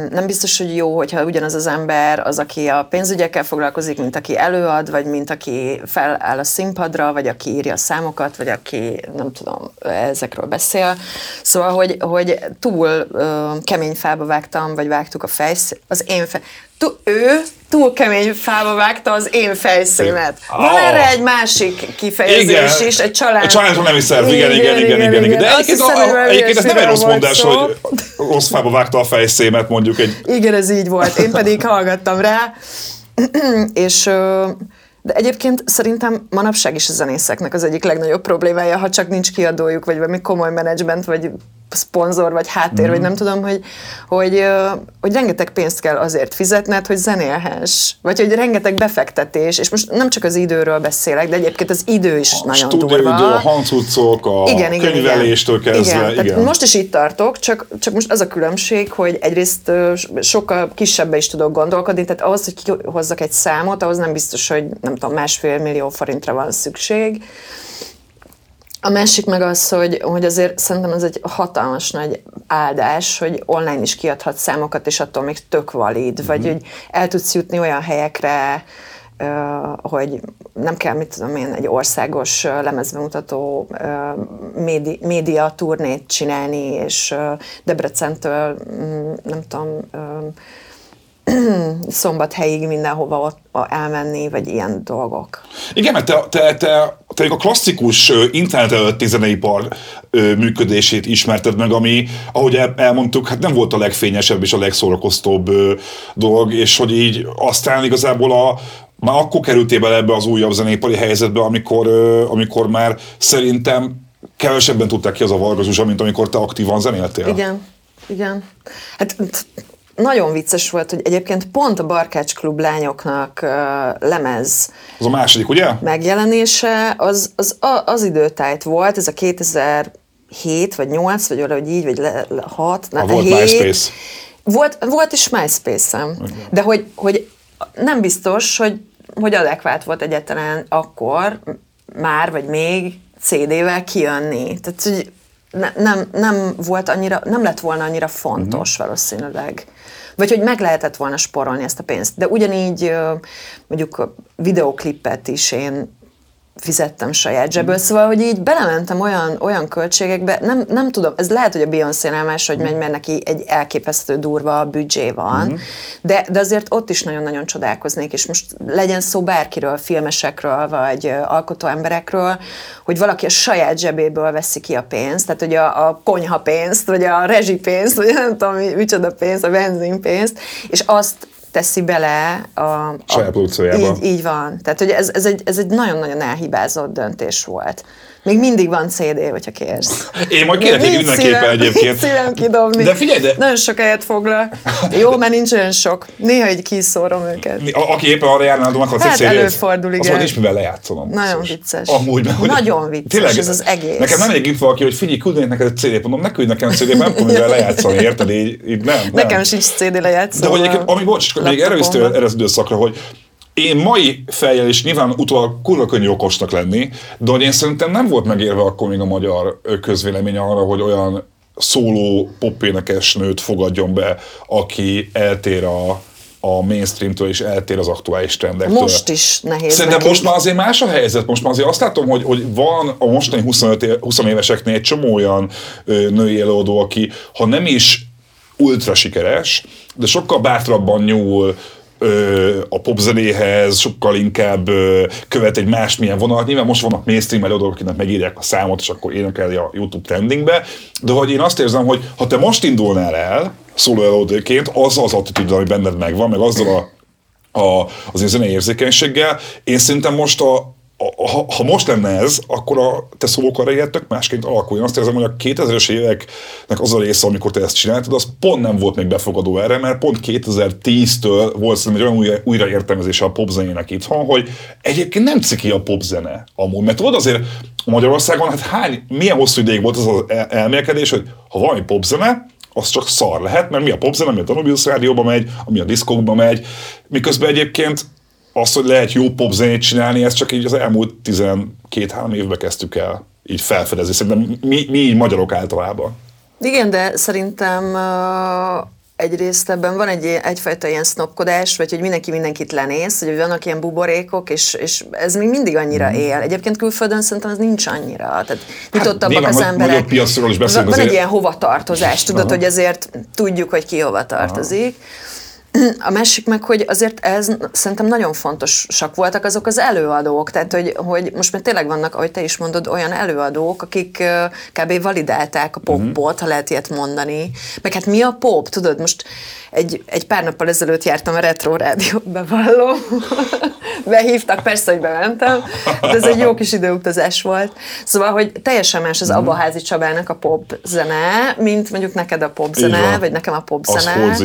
nem biztos, hogy jó, hogyha ugyanaz az ember az, aki a pénzügyekkel foglalkozik, mint aki előad, vagy mint aki feláll a színpadra, vagy aki írja a számokat, vagy aki nem tudom, ezekről beszél. Szóval, hogy, hogy túl ö, kemény fába vágtam, vagy vágtuk a fejsz, az én fe, tú, ő túl kemény fába vágta az én fejszémet. Van Ah. erre egy másik kifejezés is, egy család. Egy család nemi szerv, igen, igen, igen, igen, igen. De Azt egyébként, hiszem, a, egyébként ez nem egy rossz mondás, volt hogy szó. rossz fába vágta a fejszémet, mondjuk egy Igen, ez így volt. Én pedig hallgattam rá. és de egyébként szerintem manapság is a zenészeknek az egyik legnagyobb problémája, ha csak nincs kiadójuk, vagy valami komoly menedzsment, vagy szponzor, vagy háttér, Mhm. vagy nem tudom, hogy, hogy, hogy rengeteg pénzt kell azért fizetned, hogy zenélhess. Vagy hogy rengeteg befektetés, és most nem csak az időről beszélek, de egyébként az idő is nagyon stúdióidő, durva. a hangcuccok, a könyveléstől kezdve. igen. Igen. Tehát most is itt tartok, csak, csak most az a különbség, hogy egyrészt sokkal kisebbe is tudok gondolkodni, tehát ahhoz, hogy kihozzak egy számot, ahhoz nem biztos, hogy nem tudom, másfél millió forintra van szükség. A másik meg az, hogy, hogy azért szerintem ez egy hatalmas nagy áldás, hogy online is kiadhat számokat, és attól még tök valid, vagy hogy el tudsz jutni olyan helyekre, hogy nem kell, mit tudom én, egy országos lemezbemutató médi, média turnét csinálni, és Debrecentől, mm, nem tudom, szombathelyig mindenhova ott elmenni, vagy ilyen dolgok. Igen, mert te, te, te, te a klasszikus internet előtti zeneipar működését ismerted meg, ami, ahogy elmondtuk, hát nem volt a legfényesebb és a legszórakoztóbb dolog, és hogy így aztán igazából a, már akkor kerültél bele ebbe az újabb zenépari helyzetbe, amikor, amikor már szerintem kevesebben tudták ki az a Varga mint amikor te aktívan zenéltél. Igen, igen. Hát nagyon vicces volt, hogy egyébként pont a Barkács Klub lányoknak uh, lemez az a második, ugye? megjelenése, az, az, az, időtájt volt, ez a 2007 vagy 8, vagy valahogy így, vagy 6, ha, volt 7. MySpace. Volt, volt is MySpace-em. De hogy, hogy nem biztos, hogy, hogy adekvát volt egyáltalán akkor már, vagy még CD-vel kijönni. Tehát, hogy ne, nem, nem volt annyira, nem lett volna annyira fontos uh-huh. valószínűleg. Vagy hogy meg lehetett volna sporolni ezt a pénzt. De ugyanígy mondjuk videoklippet is én fizettem saját zsebből, mm. szóval, hogy így belementem olyan, olyan költségekbe, nem, nem tudom, ez lehet, hogy a Beyoncé-nál máshogy megy, mert neki egy elképesztő durva büdzsé van, mm. de, de azért ott is nagyon-nagyon csodálkoznék, és most legyen szó bárkiről, filmesekről, vagy alkotó emberekről, hogy valaki a saját zsebéből veszi ki a pénzt, tehát hogy a, a konyha pénzt, vagy a rezsipénzt, vagy nem tudom, micsoda pénzt, a benzinpénzt, és azt teszi bele a... a Saját produkciójába. Így, így van. Tehát, hogy ez, ez, egy, ez egy nagyon-nagyon elhibázott döntés volt. Még mindig van CD, hogyha kérsz. Én majd kérek egy mindenképpen egyébként. szívem kidobni. De figyelj, de... Nagyon sok helyet foglal. Jó, mert nincs olyan sok. Néha egy kiszórom őket. A, aki éppen arra járna, adom, akkor hát előfordul, igen. Az is mivel lejátszanom. Nagyon vicces. Amúgy, mert, Nagyon vicces tényleg, ez az egész. Nekem nem egy valaki, hogy figyelj, küldnék neked egy CD-t, mondom, ne küldj nekem CD-t, nem tudom mivel lejátszani, érted? Így, így nem, nem. Nekem sincs CD lejátszó. De hogy egyébként, ami bocs, még erre erre az időszakra, hogy én mai fejjel is nyilván utólag kurva könnyű okosnak lenni, de hogy én szerintem nem volt megérve akkor még a magyar közvélemény arra, hogy olyan szóló popénekes nőt fogadjon be, aki eltér a, a mainstreamtől és eltér az aktuális trendektől. Most is nehéz Szerintem most már azért más a helyzet. Most már azért azt látom, hogy, hogy van a mostani 25 20 éveseknél egy csomó olyan ö, női előadó, aki ha nem is ultra sikeres, de sokkal bátrabban nyúl a popzenéhez sokkal inkább követ egy másmilyen vonalat. Nyilván most vannak mainstream előadók, akinek megírják a számot, és akkor énekelni a YouTube trendingbe, de hogy én azt érzem, hogy ha te most indulnál el szóló előadóként, az az attitűd, ami benned megvan, meg azzal a, a, az én zenei érzékenységgel, én szerintem most a, ha, ha most lenne ez, akkor a te szólókarrier tök másként alakul. Én azt érzem, hogy a 2000-es éveknek az a része, amikor te ezt csináltad, az pont nem volt még befogadó erre, mert pont 2010-től volt szerintem egy olyan újra, újraértelmezése a popzenének itthon, hogy egyébként nem ciki a popzene amúgy. Mert tudod azért Magyarországon, hát hány, milyen hosszú ideig volt az az elmélkedés, hogy ha valami popzene, az csak szar lehet, mert mi a popzene, ami a Danubius rádióba megy, ami a diszkokba megy, miközben egyébként az, hogy lehet jó popzenét csinálni, ezt csak így az elmúlt 12-3 évben kezdtük el így felfedezni. Szerintem mi, mi így magyarok általában. Igen, de szerintem uh, egyrészt ebben van egy, egyfajta ilyen sznopkodás, vagy hogy mindenki mindenkit lenéz, hogy vannak ilyen buborékok, és, és ez még mindig annyira mm. él. Egyébként külföldön szerintem ez nincs annyira. Tehát nyitottabbak hát, az emberek. Piacról is van, van egy ilyen hovatartozás, tudod, Aha. hogy azért tudjuk, hogy ki hova tartozik. Aha a másik meg, hogy azért ez szerintem nagyon fontosak voltak azok az előadók, tehát hogy, hogy most már tényleg vannak, ahogy te is mondod, olyan előadók, akik kb. validálták a popot, uh-huh. ha lehet ilyet mondani. Meg hát mi a pop, tudod, most egy, egy pár nappal ezelőtt jártam a Retro Rádió, bevallom. Behívtak, persze, hogy bementem, de ez egy jó kis időutazás volt. Szóval, hogy teljesen más az uh-huh. Abaházi Csabának a pop zene, mint mondjuk neked a pop zene, vagy nekem a pop zene.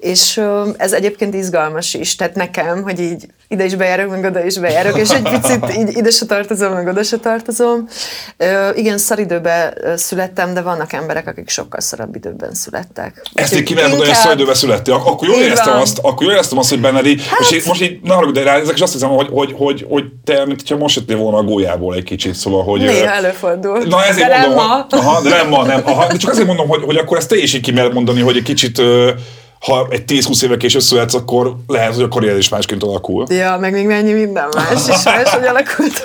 És ez egyébként izgalmas is, tehát nekem, hogy így ide is bejárok, meg oda is bejárok, és egy picit így ide se tartozom, meg oda se tartozom. Igen, szaridőben születtem, de vannak emberek, akik sokkal szarabb időben születtek. Ezt így kimerem mondani, hogy szaridőben születtél. Akkor jól éreztem azt, akkor jól éreztem azt, hogy benned így, hát... és most így, ne haragudj, de rá, ezek is azt hiszem, hogy, hogy, hogy, hogy te, mint hogyha most jöttél volna a gólyából egy kicsit, szóval, hogy... Néha előfordul. Na ezért de mondom, nem ma. Aha, de nem ma, nem. Aha, de csak azért mondom, hogy, hogy akkor ezt te is így mondani, hogy egy kicsit ha egy 10-20 éve később születsz, akkor lehet, hogy a karrier is másként alakul. Ja, meg még mennyi minden más is más, hogy alakult.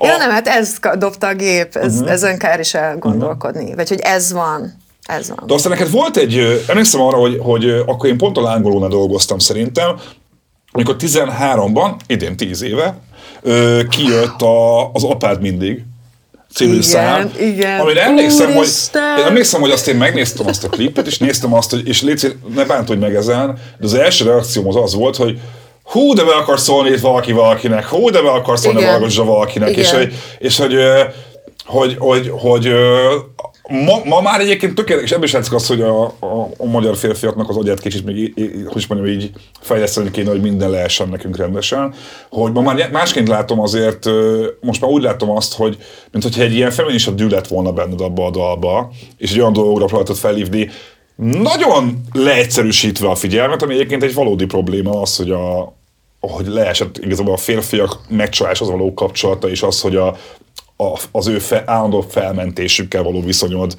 ja, nem, hát ez dobta a gép, ez, uh-huh. ezen kár is elgondolkodni. Uh-huh. Vagy hogy ez van. Ez van. De aztán neked volt egy, emlékszem arra, hogy, hogy akkor én pont a lángolónál dolgoztam szerintem, amikor 13-ban, idén 10 éve, kijött a, az apád mindig, című igen, szám. Igen. Amire emlékszem, hogy, én emlékszem, hogy azt én megnéztem azt a klipet, és néztem azt, hogy, és légy, ne bántodj meg ezen, de az első reakcióm az az volt, hogy hú, de be akar szólni itt valaki valakinek, hú, de be akar szólni valakinek, és, hogy, és hogy, hogy, hogy, hogy Ma, ma már egyébként tökéletes, ebből is látszik az, hogy a, a, a magyar férfiaknak az agyát kicsit még, hogy is mondjam, így fejleszteni kéne, hogy minden lehessen nekünk rendesen. Hogy ma már másként látom azért, most már úgy látom azt, hogy mint hogyha egy ilyen feminista dű lett volna benned abba a dalba, és egy olyan dolgokra próbáltad felhívni, nagyon leegyszerűsítve a figyelmet, ami egyébként egy valódi probléma az, hogy a, hogy leesett igazából a férfiak megcsaláshoz való kapcsolata, és az, hogy a a, az ő fe, állandó felmentésükkel való viszonyod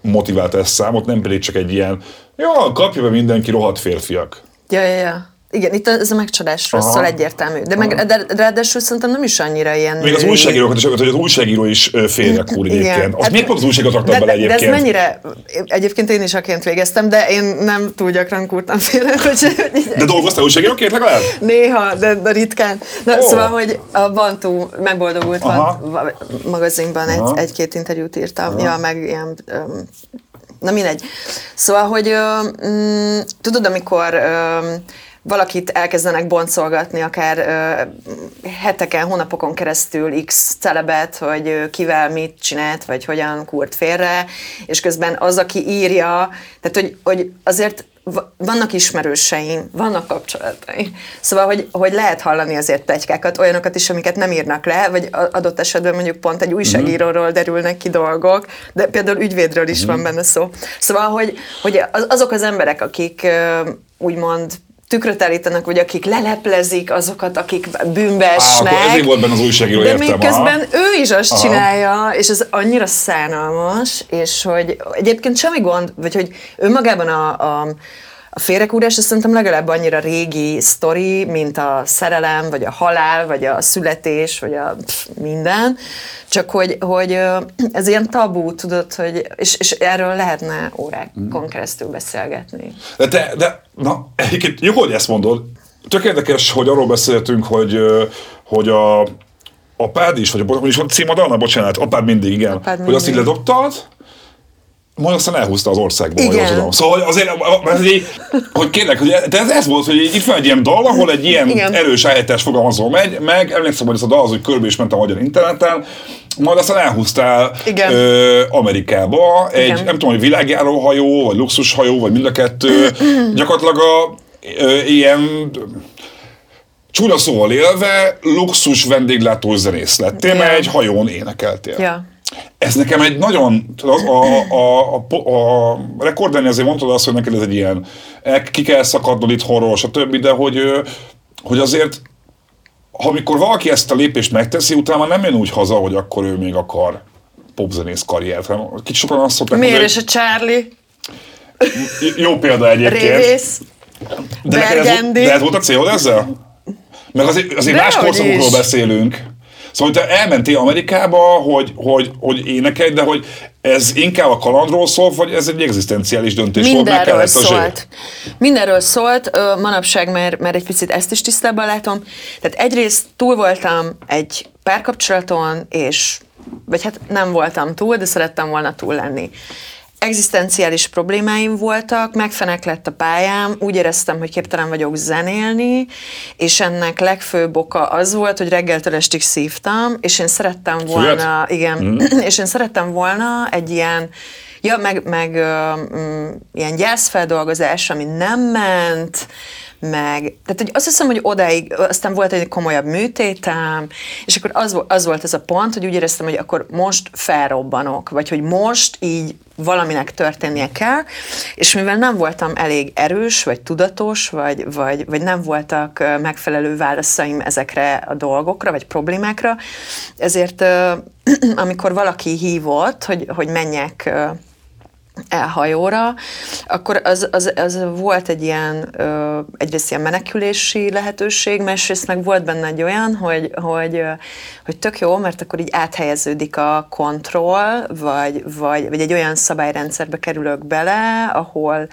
motivált ezt számot, nem pedig csak egy ilyen, ja, kapja be mindenki rohadt férfiak. Ja, ja, ja. Igen, itt ez a megcsalásról szól egyértelmű. De, meg, de ráadásul szerintem nem is annyira ilyen... Még az újságírókat is, hogy az újságíró is félrekúr egyébként. Azt hát, miért pont az újságírót raktak bele egyébként? De ez mennyire... Egyébként én is aként végeztem, de én nem túl gyakran kúrtam félre. Hogy, de dolgoztál újságíróként legalább? Néha, de, de ritkán. Na, oh. Szóval, hogy a Bantú megboldogult van magazinban egy, egy-két interjút írtam. Aha. Ja, meg ilyen... Um, na mindegy. Szóval, hogy um, tudod, amikor um, valakit elkezdenek boncolgatni, akár ö, heteken, hónapokon keresztül X celebet, hogy ö, kivel mit csinált, vagy hogyan kurt félre, és közben az, aki írja, tehát hogy, hogy azért vannak ismerőseim, vannak kapcsolataim. Szóval, hogy, hogy lehet hallani azért plegykákat, olyanokat is, amiket nem írnak le, vagy adott esetben mondjuk pont egy újságíróról derülnek ki dolgok, de például ügyvédről is van benne szó. Szóval, hogy, hogy azok az emberek, akik úgymond tükröt állítanak, vagy akik leleplezik azokat, akik bűnbe esnek. Á, ezért volt benne az újságíró, De értem, még közben aha. ő is azt aha. csinálja, és ez annyira szánalmas, és hogy egyébként semmi gond, vagy hogy önmagában a, a a félrekúrás azt szerintem legalább annyira régi sztori, mint a szerelem, vagy a halál, vagy a születés, vagy a pff, minden. Csak hogy, hogy ez ilyen tabú, tudod, hogy, és, és erről lehetne órákon keresztül beszélgetni. De, de, de na, egyébként jó, hogy ezt mondod. Tök érdekes, hogy arról beszéltünk, hogy, hogy a, apád is, vagy a, is van címad, Anna, bocsánat, apád mindig, igen. Apád mindig. Hogy azt így ledobtad, majd aztán elhúzta az országból, Igen. tudom. Szóval azért, azért hogy kérlek, hogy de ez, ez volt, hogy itt van egy ilyen dal, ahol egy ilyen Igen. erős állítás fogalmazó megy, meg emlékszem, hogy ez a dal az, hogy körbe is ment a magyar interneten, majd aztán elhúztál Igen. Ö, Amerikába egy, Igen. nem tudom, hogy világjáróhajó, vagy luxushajó, vagy mind a kettő, gyakorlatilag a ö, ilyen csúnya szóval élve luxus vendéglátó zenész lettél, mert egy hajón énekeltél. Ja. Ez nekem egy nagyon, a, a, a, a, a rekordolni azért mondtad azt, hogy neked ez egy ilyen, ki kell szakadnod itt horror, stb., de hogy, hogy azért, amikor valaki ezt a lépést megteszi, utána nem jön úgy haza, hogy akkor ő még akar popzenész karriert, hanem kicsit sokan azt szokták Miért is a Charlie? Jó példa egyébként. Révész. De, ez, de ez volt a célod ezzel? Meg azért, azért más korszakokról beszélünk. Szóval te elmentél Amerikába, hogy, hogy, hogy énekelj, de hogy ez inkább a kalandról szól, vagy ez egy egzisztenciális döntés Mindenről volt, szólt. Mindenről szólt, manapság, mert, mert egy picit ezt is tisztában látom. Tehát egyrészt túl voltam egy párkapcsolaton, és vagy hát nem voltam túl, de szerettem volna túl lenni egzisztenciális problémáim voltak, megfenek lett a pályám, úgy éreztem, hogy képtelen vagyok zenélni, és ennek legfőbb oka az volt, hogy reggeltől estig szívtam, és én szerettem volna, Fület? igen, mm. és én szerettem volna egy ilyen Ja, meg, meg uh, ilyen gyászfeldolgozás, ami nem ment, meg, tehát hogy azt hiszem, hogy odáig, aztán volt egy komolyabb műtétem, és akkor az, az volt ez a pont, hogy úgy éreztem, hogy akkor most felrobbanok, vagy hogy most így valaminek történnie kell, és mivel nem voltam elég erős, vagy tudatos, vagy, vagy, vagy nem voltak megfelelő válaszaim ezekre a dolgokra, vagy problémákra, ezért amikor valaki hívott, hogy, hogy menjek elhajóra, akkor az, az, az volt egy ilyen, ö, egyrészt ilyen menekülési lehetőség, másrészt meg volt benne egy olyan, hogy, hogy, hogy tök jó, mert akkor így áthelyeződik a kontroll, vagy, vagy, vagy egy olyan szabályrendszerbe kerülök bele, ahol,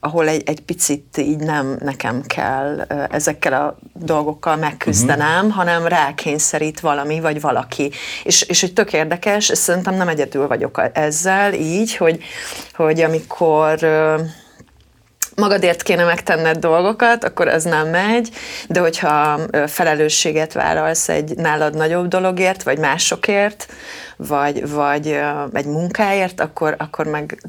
ahol egy, egy picit így nem nekem kell ezekkel a dolgokkal megküzdenem, uh-huh. hanem rákényszerít valami vagy valaki. És, és hogy tök érdekes, és szerintem nem egyedül vagyok ezzel így, hogy, hogy amikor magadért kéne megtenned dolgokat, akkor az nem megy, de hogyha felelősséget vállalsz egy nálad nagyobb dologért, vagy másokért, vagy, vagy egy munkáért, akkor, akkor meg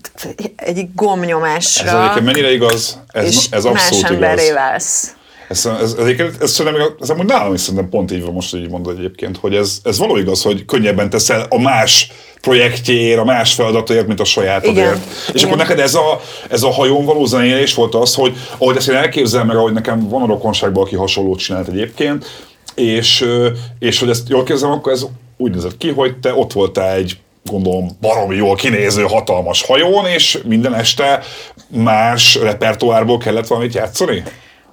egy gomnyomásra... Ez egyébként mennyire igaz? Ez, és ez abszolút más emberré válsz. Ez, ez, ez, ez, szerintem, ez amúgy nálam is szerintem pont így van most, hogy így mondod egyébként, hogy ez, ez való igaz, hogy könnyebben teszel a más projektjéért, a más feladatért, mint a sajátodért. Igen. És Igen. akkor neked ez a, ez a hajón való zenélés volt az, hogy ahogy ezt én elképzelem meg, ahogy nekem van a rokonságban, aki hasonlót csinált egyébként, és, és hogy ezt jól képzelem, akkor ez úgy nézett ki, hogy te ott voltál egy gondolom baromi jól kinéző hatalmas hajón, és minden este más repertoárból kellett valamit játszani?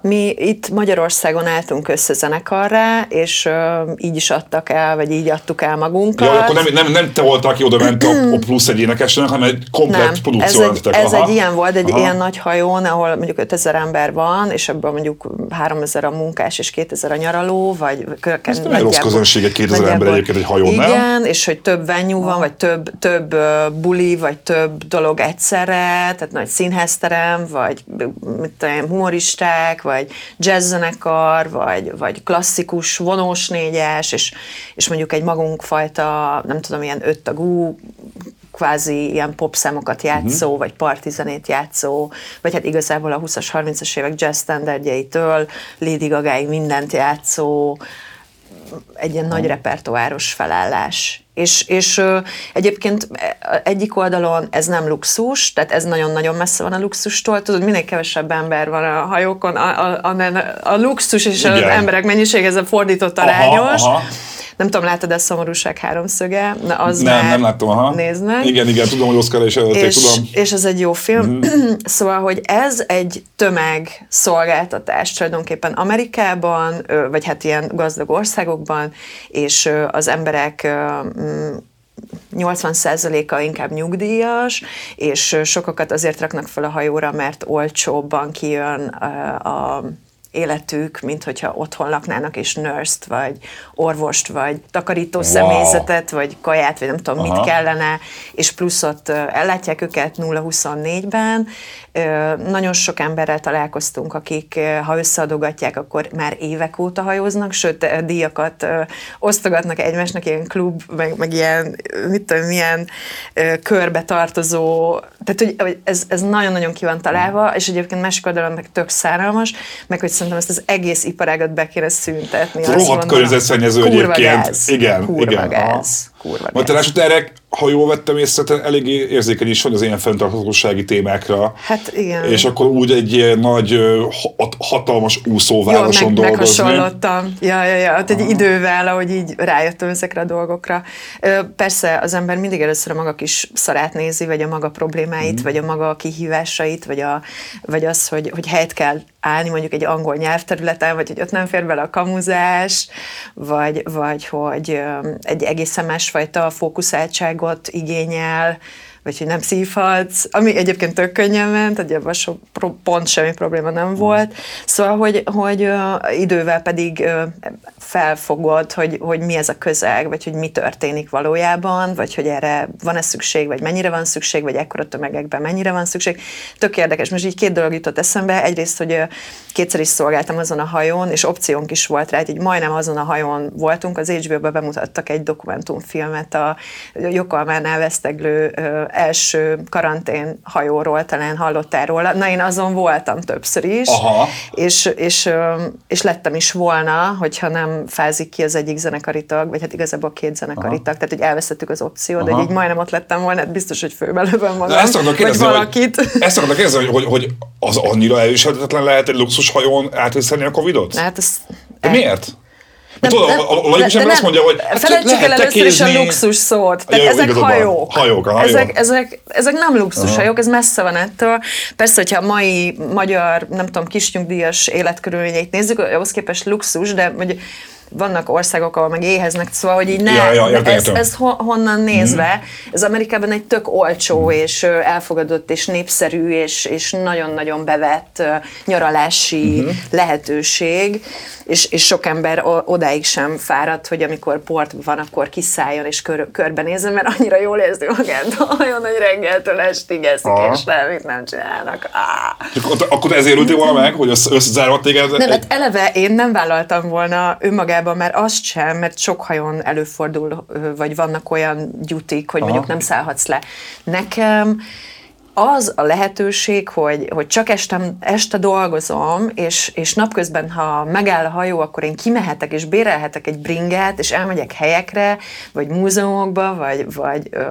Mi itt Magyarországon álltunk össze zenekarra, és uh, így is adtak el, vagy így adtuk el magunkat. Ja, akkor nem, nem, nem te voltál, aki oda ment a, a plusz egy énekesnek, hanem egy komplet nem, produkció. Ez, egy, ez egy ilyen volt, egy Aha. ilyen nagy hajón, ahol mondjuk 5000 ember van, és ebből mondjuk 3000 a munkás és 2000 a nyaraló, vagy Ez nem egy rossz közönség, egy 2000 ember egyébként egy hajón, igen, nem? Igen, és hogy több venue van, vagy több, több buli, vagy több dolog egyszerre, tehát nagy színházterem, vagy mit tudom, humoristák, vagy jazzzenekar, vagy, vagy klasszikus vonós négyes, és, és mondjuk egy magunkfajta, nem tudom, ilyen öttagú kvázi ilyen popszámokat játszó, uh-huh. vagy partizenét játszó, vagy hát igazából a 20-as, 30-as évek jazz standardjaitől Lady Gaga-ig mindent játszó, egy ilyen nagy repertoáros felállás. És, és egyébként egyik oldalon ez nem luxus, tehát ez nagyon-nagyon messze van a luxustól. Tudod, minél kevesebb ember van a hajókon, a, a, a, a luxus és Igen. az emberek mennyiség, ez a fordított arányos. Aha, aha nem tudom, látod a szomorúság háromszöge? Na, az nem, nem láttam, aha. Néznek. Igen, igen, tudom, hogy Oscar is előtték, tudom. És ez egy jó film. Mm. szóval, hogy ez egy tömegszolgáltatás tulajdonképpen Amerikában, vagy hát ilyen gazdag országokban, és az emberek 80%-a mm, inkább nyugdíjas, és sokakat azért raknak fel a hajóra, mert olcsóbban kijön a, a életük, mint hogyha otthon laknának, és nurse vagy orvost, vagy takarító wow. személyzetet, vagy kaját, vagy nem tudom, Aha. mit kellene, és plusz ott ellátják őket 0-24-ben, nagyon sok emberrel találkoztunk, akik ha összeadogatják, akkor már évek óta hajóznak, sőt, díjakat osztogatnak egymásnak, ilyen klub, meg, meg ilyen, mit tudom, milyen körbe tartozó, tehát hogy ez, ez nagyon-nagyon ki van találva, és egyébként másik oldalon meg tök száralmas, meg hogy szerintem ezt az egész iparágat be kéne szüntetni. Rohadt környezetszennyező egyébként. Gáz. Igen, kurva igen. Gáz. Kurva Majd te erre, ha jól vettem észre, te eléggé érzékeny is vagy az ilyen fenntarthatósági témákra. Hát igen. És akkor úgy egy nagy, hatalmas úszóvároson Jó, meg, dolgozni. meghasonlottam. Ja, ja, ja. Hát egy Aha. idővel, ahogy így rájöttem ezekre a dolgokra. Persze az ember mindig először a maga kis szarát nézi, vagy a maga problémáit, mm. vagy a maga kihívásait, vagy, a, vagy az, hogy, hogy helyet kell állni mondjuk egy angol nyelvterületen, vagy hogy ott nem fér bele a kamuzás, vagy, vagy hogy egy egészen másfajta fókuszáltságot igényel, vagy hogy nem szívhatsz, ami egyébként tök könnyen ment, hogy ebben so, pont semmi probléma nem volt. Szóval, hogy, hogy uh, idővel pedig uh, felfogod, hogy, hogy mi ez a közeg, vagy hogy mi történik valójában, vagy hogy erre van-e szükség, vagy mennyire van szükség, vagy ekkora tömegekben mennyire van szükség. Tök érdekes. Most így két dolog jutott eszembe. Egyrészt, hogy uh, kétszer is szolgáltam azon a hajón, és opciónk is volt rá, hogy majdnem azon a hajón voltunk. Az HBO-ba bemutattak egy dokumentumfilmet a Jokalmánál veszteglő első karantén hajóról talán hallottál róla. Na én azon voltam többször is, Aha. És, és, és lettem is volna, hogyha nem fázik ki az egyik zenekari tag, vagy hát igazából két zenekari Aha. tag, tehát hogy elvesztettük az opciót, de így majdnem ott lettem volna, hát biztos, hogy főbelőben magam, ezt vagy valakit. Hogy, ezt akarok kérdezni, hogy, hogy, hogy az annyira elviselhetetlen lehet egy luxus hajón átvészelni a Covidot? Hát ez, de miért? Nem, Tudod, nem, a, a, a nem, azt mondja, hogy hát felejtsük el először is a luxus szót. Tehát ja, ezek hajók. Hajók, a hajók. Ezek, ezek, ezek nem luxus hajók, ez messze van ettől. Persze, hogyha a mai magyar, nem tudom, kisnyugdíjas életkörülményeit nézzük, ahhoz képest luxus, de hogy vannak országok, ahol meg éheznek, szóval, hogy így ne, ja, ja, értem, ez, ez honnan nézve, mm. ez Amerikában egy tök olcsó mm. és elfogadott és népszerű és, és nagyon-nagyon bevett nyaralási mm-hmm. lehetőség, és, és sok ember odáig sem fáradt, hogy amikor port van, akkor kiszálljon és kör, körbenézzen, mert annyira jól érzi magát, olyan, hogy reggeltől estig eszik, Aha. és semmit nem csinálnak. Ah. Akkor, akkor ezért ültél volna meg, hogy összezárva téged? Nem, hát eleve én nem vállaltam volna önmagában, mert azt sem, mert sok hajón előfordul, vagy vannak olyan gyutik, hogy Aha. mondjuk nem szállhatsz le. Nekem az a lehetőség, hogy, hogy csak este, este dolgozom, és, és napközben, ha megáll a hajó, akkor én kimehetek, és bérelhetek egy bringát, és elmegyek helyekre, vagy múzeumokba, vagy, vagy ö,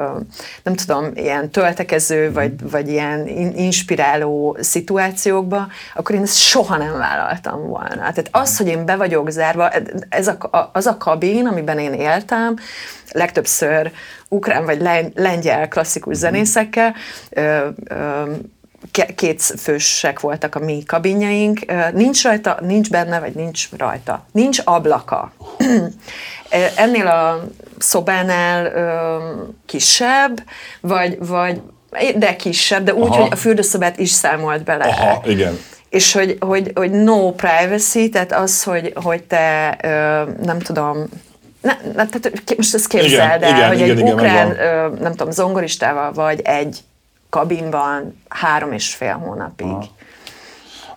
nem tudom, ilyen töltekező, vagy, vagy ilyen inspiráló szituációkba, akkor én ezt soha nem vállaltam volna. Tehát az, hogy én be vagyok zárva, ez a, az a kabin, amiben én éltem, legtöbbször ukrán vagy lengyel klasszikus mhm. zenészekkel, két fősek voltak a mi kabinjaink, nincs rajta, nincs benne, vagy nincs rajta. Nincs ablaka. Ennél a szobánál kisebb, vagy, vagy de kisebb, de úgy, Aha. hogy a fürdőszobát is számolt bele. Aha, igen. És hogy, hogy, hogy no privacy, tehát az, hogy, hogy te nem tudom, ne, ne, tehát most ezt képzeld el, igen, hogy igen, egy igen, ukrán, ö, nem tudom, zongoristával vagy egy kabinban három és fél hónapig. Aha.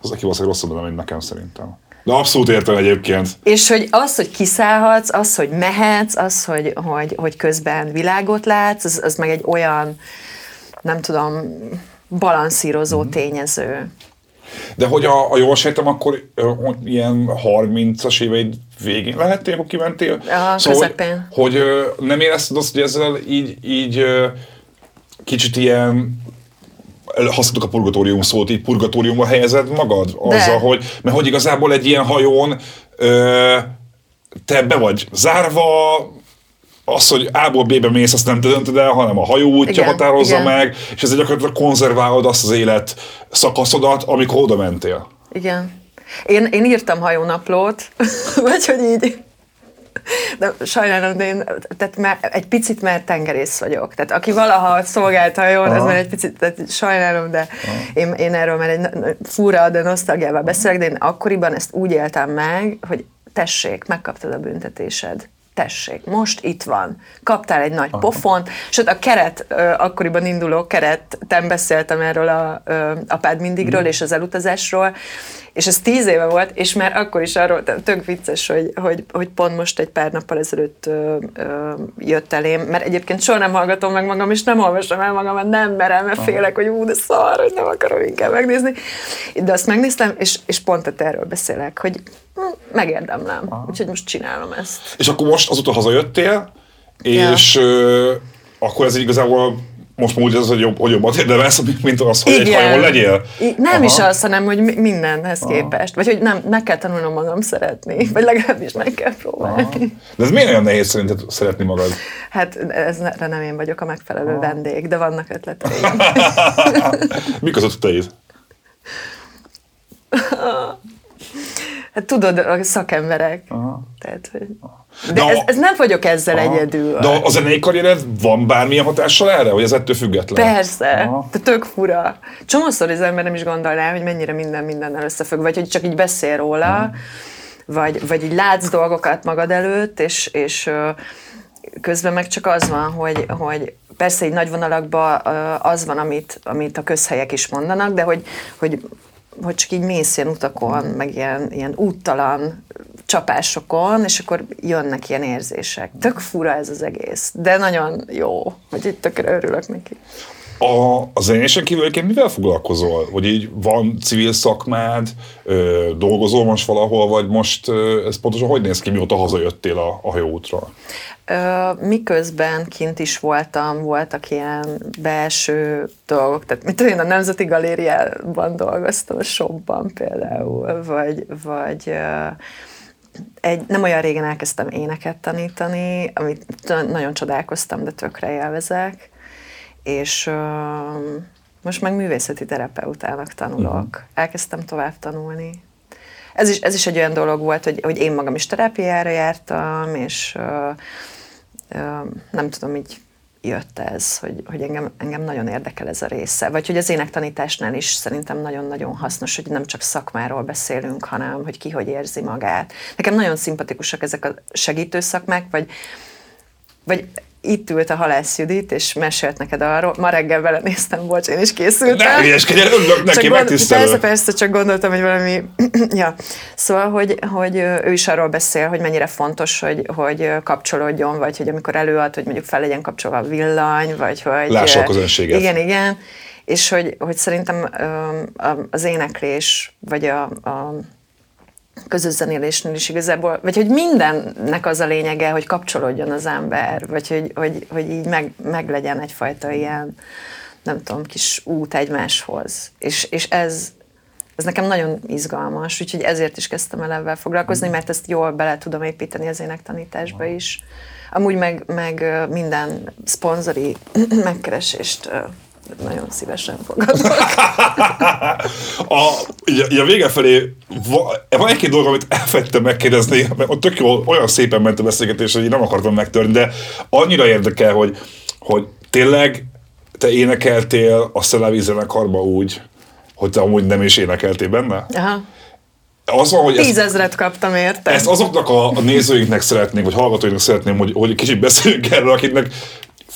Az, aki valószínűleg rosszabb, mint nekem szerintem. De abszolút értem egyébként. És hogy az, hogy kiszállhatsz, az, hogy mehetsz, az, hogy, hogy, hogy közben világot látsz, az, az meg egy olyan, nem tudom, balanszírozó mm. tényező. De hogy a, a jól sejtem, akkor uh, ilyen 30-as éveid végén lehettél, akkor kimentél? A szóval, közepén. Hogy, hogy nem érezted azt, hogy ezzel így, így kicsit ilyen használtuk a purgatórium szót, így purgatóriumba helyezed magad? Azzal, De. hogy, mert hogy igazából egy ilyen hajón ö, te be vagy zárva, az, hogy A-ból B-be mész, azt nem te döntöd el, hanem a hajó útja igen, határozza igen. meg, és ezzel gyakorlatilag konzerválod azt az élet szakaszodat, amikor oda mentél. Igen. Én, én írtam hajónaplót, vagy hogy így de sajnálom, de én tehát már egy picit már tengerész vagyok. Tehát aki valaha szolgált hajón, ez már egy picit, tehát sajnálom, de én, én erről már egy fura, de nosztalgiával beszélek, de én akkoriban ezt úgy éltem meg, hogy tessék, megkaptad a büntetésed tessék, most itt van. Kaptál egy nagy Aha. pofont, sőt a keret, akkoriban induló keretem beszéltem erről a, apád mindigről mm. és az elutazásról, és ez tíz éve volt, és már akkor is arról, tök vicces, hogy, hogy, hogy pont most egy pár nappal ezelőtt ö, ö, jött elém, mert egyébként soha nem hallgatom meg magam, és nem olvasom el magam, mert nem merem, mert félek, hogy ú, de szar, hogy nem akarom inkább megnézni. De azt megnéztem, és, és pont erről beszélek, hogy hm, megérdemlem, Aha. úgyhogy most csinálom ezt. És akkor most azóta hazajöttél, és ja. ö, akkor ez igazából most úgy az, hogy, jobb, hogy jobbat érdemelsz, mint az, hogy Igen. egy hajón legyél. I- nem Aha. is az, hanem hogy mindenhez Aha. képest. Vagy hogy nem, meg kell tanulnom magam szeretni, vagy legalábbis meg kell próbálni. Aha. De ez miért olyan nehéz szerinted szeretni magad? Hát ezre nem én vagyok a megfelelő Aha. vendég, de vannak ötleteim. Mik az ötleteid? Hát tudod, a szakemberek. Aha. Tehát, hogy... De, de ez, ez nem vagyok ezzel aha. egyedül. De a zenei karriered van bármilyen hatással erre, hogy ez ettől független? Persze, aha. de tök fura. Csomószor az ember nem is gondolná, hogy mennyire minden mindennel összefügg, vagy hogy csak így beszél róla, aha. vagy, vagy így látsz dolgokat magad előtt, és, és közben meg csak az van, hogy, hogy persze egy nagy vonalakban az van, amit, amit a közhelyek is mondanak, de hogy, hogy hogy csak így mész ilyen utakon, meg ilyen, ilyen úttalan csapásokon, és akkor jönnek ilyen érzések. Tök fura ez az egész, de nagyon jó, hogy itt tökre örülök neki. A, a zenésen kívül egyébként mivel foglalkozol? Vagy így van civil szakmád, ö, dolgozol most valahol, vagy most ö, ez pontosan hogy néz ki, mióta hazajöttél a, a hajóútra? Miközben kint is voltam, voltak ilyen belső dolgok, tehát mit tudom én, a Nemzeti Galériában dolgoztam, a shopban például, vagy, vagy egy, nem olyan régen elkezdtem éneket tanítani, amit nagyon csodálkoztam, de tökre élvezek, és uh, most meg művészeti terapeutának tanulok. Uh-huh. Elkezdtem tovább tanulni. Ez is, ez is egy olyan dolog volt, hogy, hogy én magam is terápiára jártam, és uh, uh, nem tudom, így jött ez, hogy, hogy engem, engem nagyon érdekel ez a része. Vagy hogy az énektanításnál is szerintem nagyon-nagyon hasznos, hogy nem csak szakmáról beszélünk, hanem hogy ki hogy érzi magát. Nekem nagyon szimpatikusak ezek a segítő szakmák, vagy, vagy itt ült a Halász Judit, és mesélt neked arról. Ma reggel vele néztem, bocs, én is készültem. Ne hülyeskedj, örülök neki, gond, megtisztelő. Persze, persze, csak gondoltam, hogy valami... ja. Szóval, hogy, hogy ő is arról beszél, hogy mennyire fontos, hogy, hogy kapcsolódjon, vagy hogy amikor előad, hogy mondjuk fel legyen kapcsolva a villany, vagy hogy... Lássa a közönséget. Igen, igen. És hogy, hogy szerintem az éneklés, vagy a, a közös zenélésnél is igazából, vagy hogy mindennek az a lényege, hogy kapcsolódjon az ember, vagy hogy, hogy, hogy így meg, meg legyen egyfajta ilyen, nem tudom, kis út egymáshoz. És, és ez, ez nekem nagyon izgalmas, úgyhogy ezért is kezdtem el ebben foglalkozni, mert ezt jól bele tudom építeni az énektanításba is. Amúgy meg, meg minden szponzori megkeresést nagyon szívesen fogadok. a, ugye, a vége felé van egy-két dolog, amit elfettem megkérdezni, mert ott tök jó, olyan szépen ment a beszélgetés, hogy én nem akartam megtörni, de annyira érdekel, hogy, hogy tényleg te énekeltél a Szelavi zenekarba úgy, hogy te amúgy nem is énekeltél benne? Aha. Az van, hogy Tízezret kaptam érte. Ezt azoknak a, nézőinknek szeretnénk, vagy hallgatóinknak szeretném, hogy, hogy kicsit beszéljünk erről, akiknek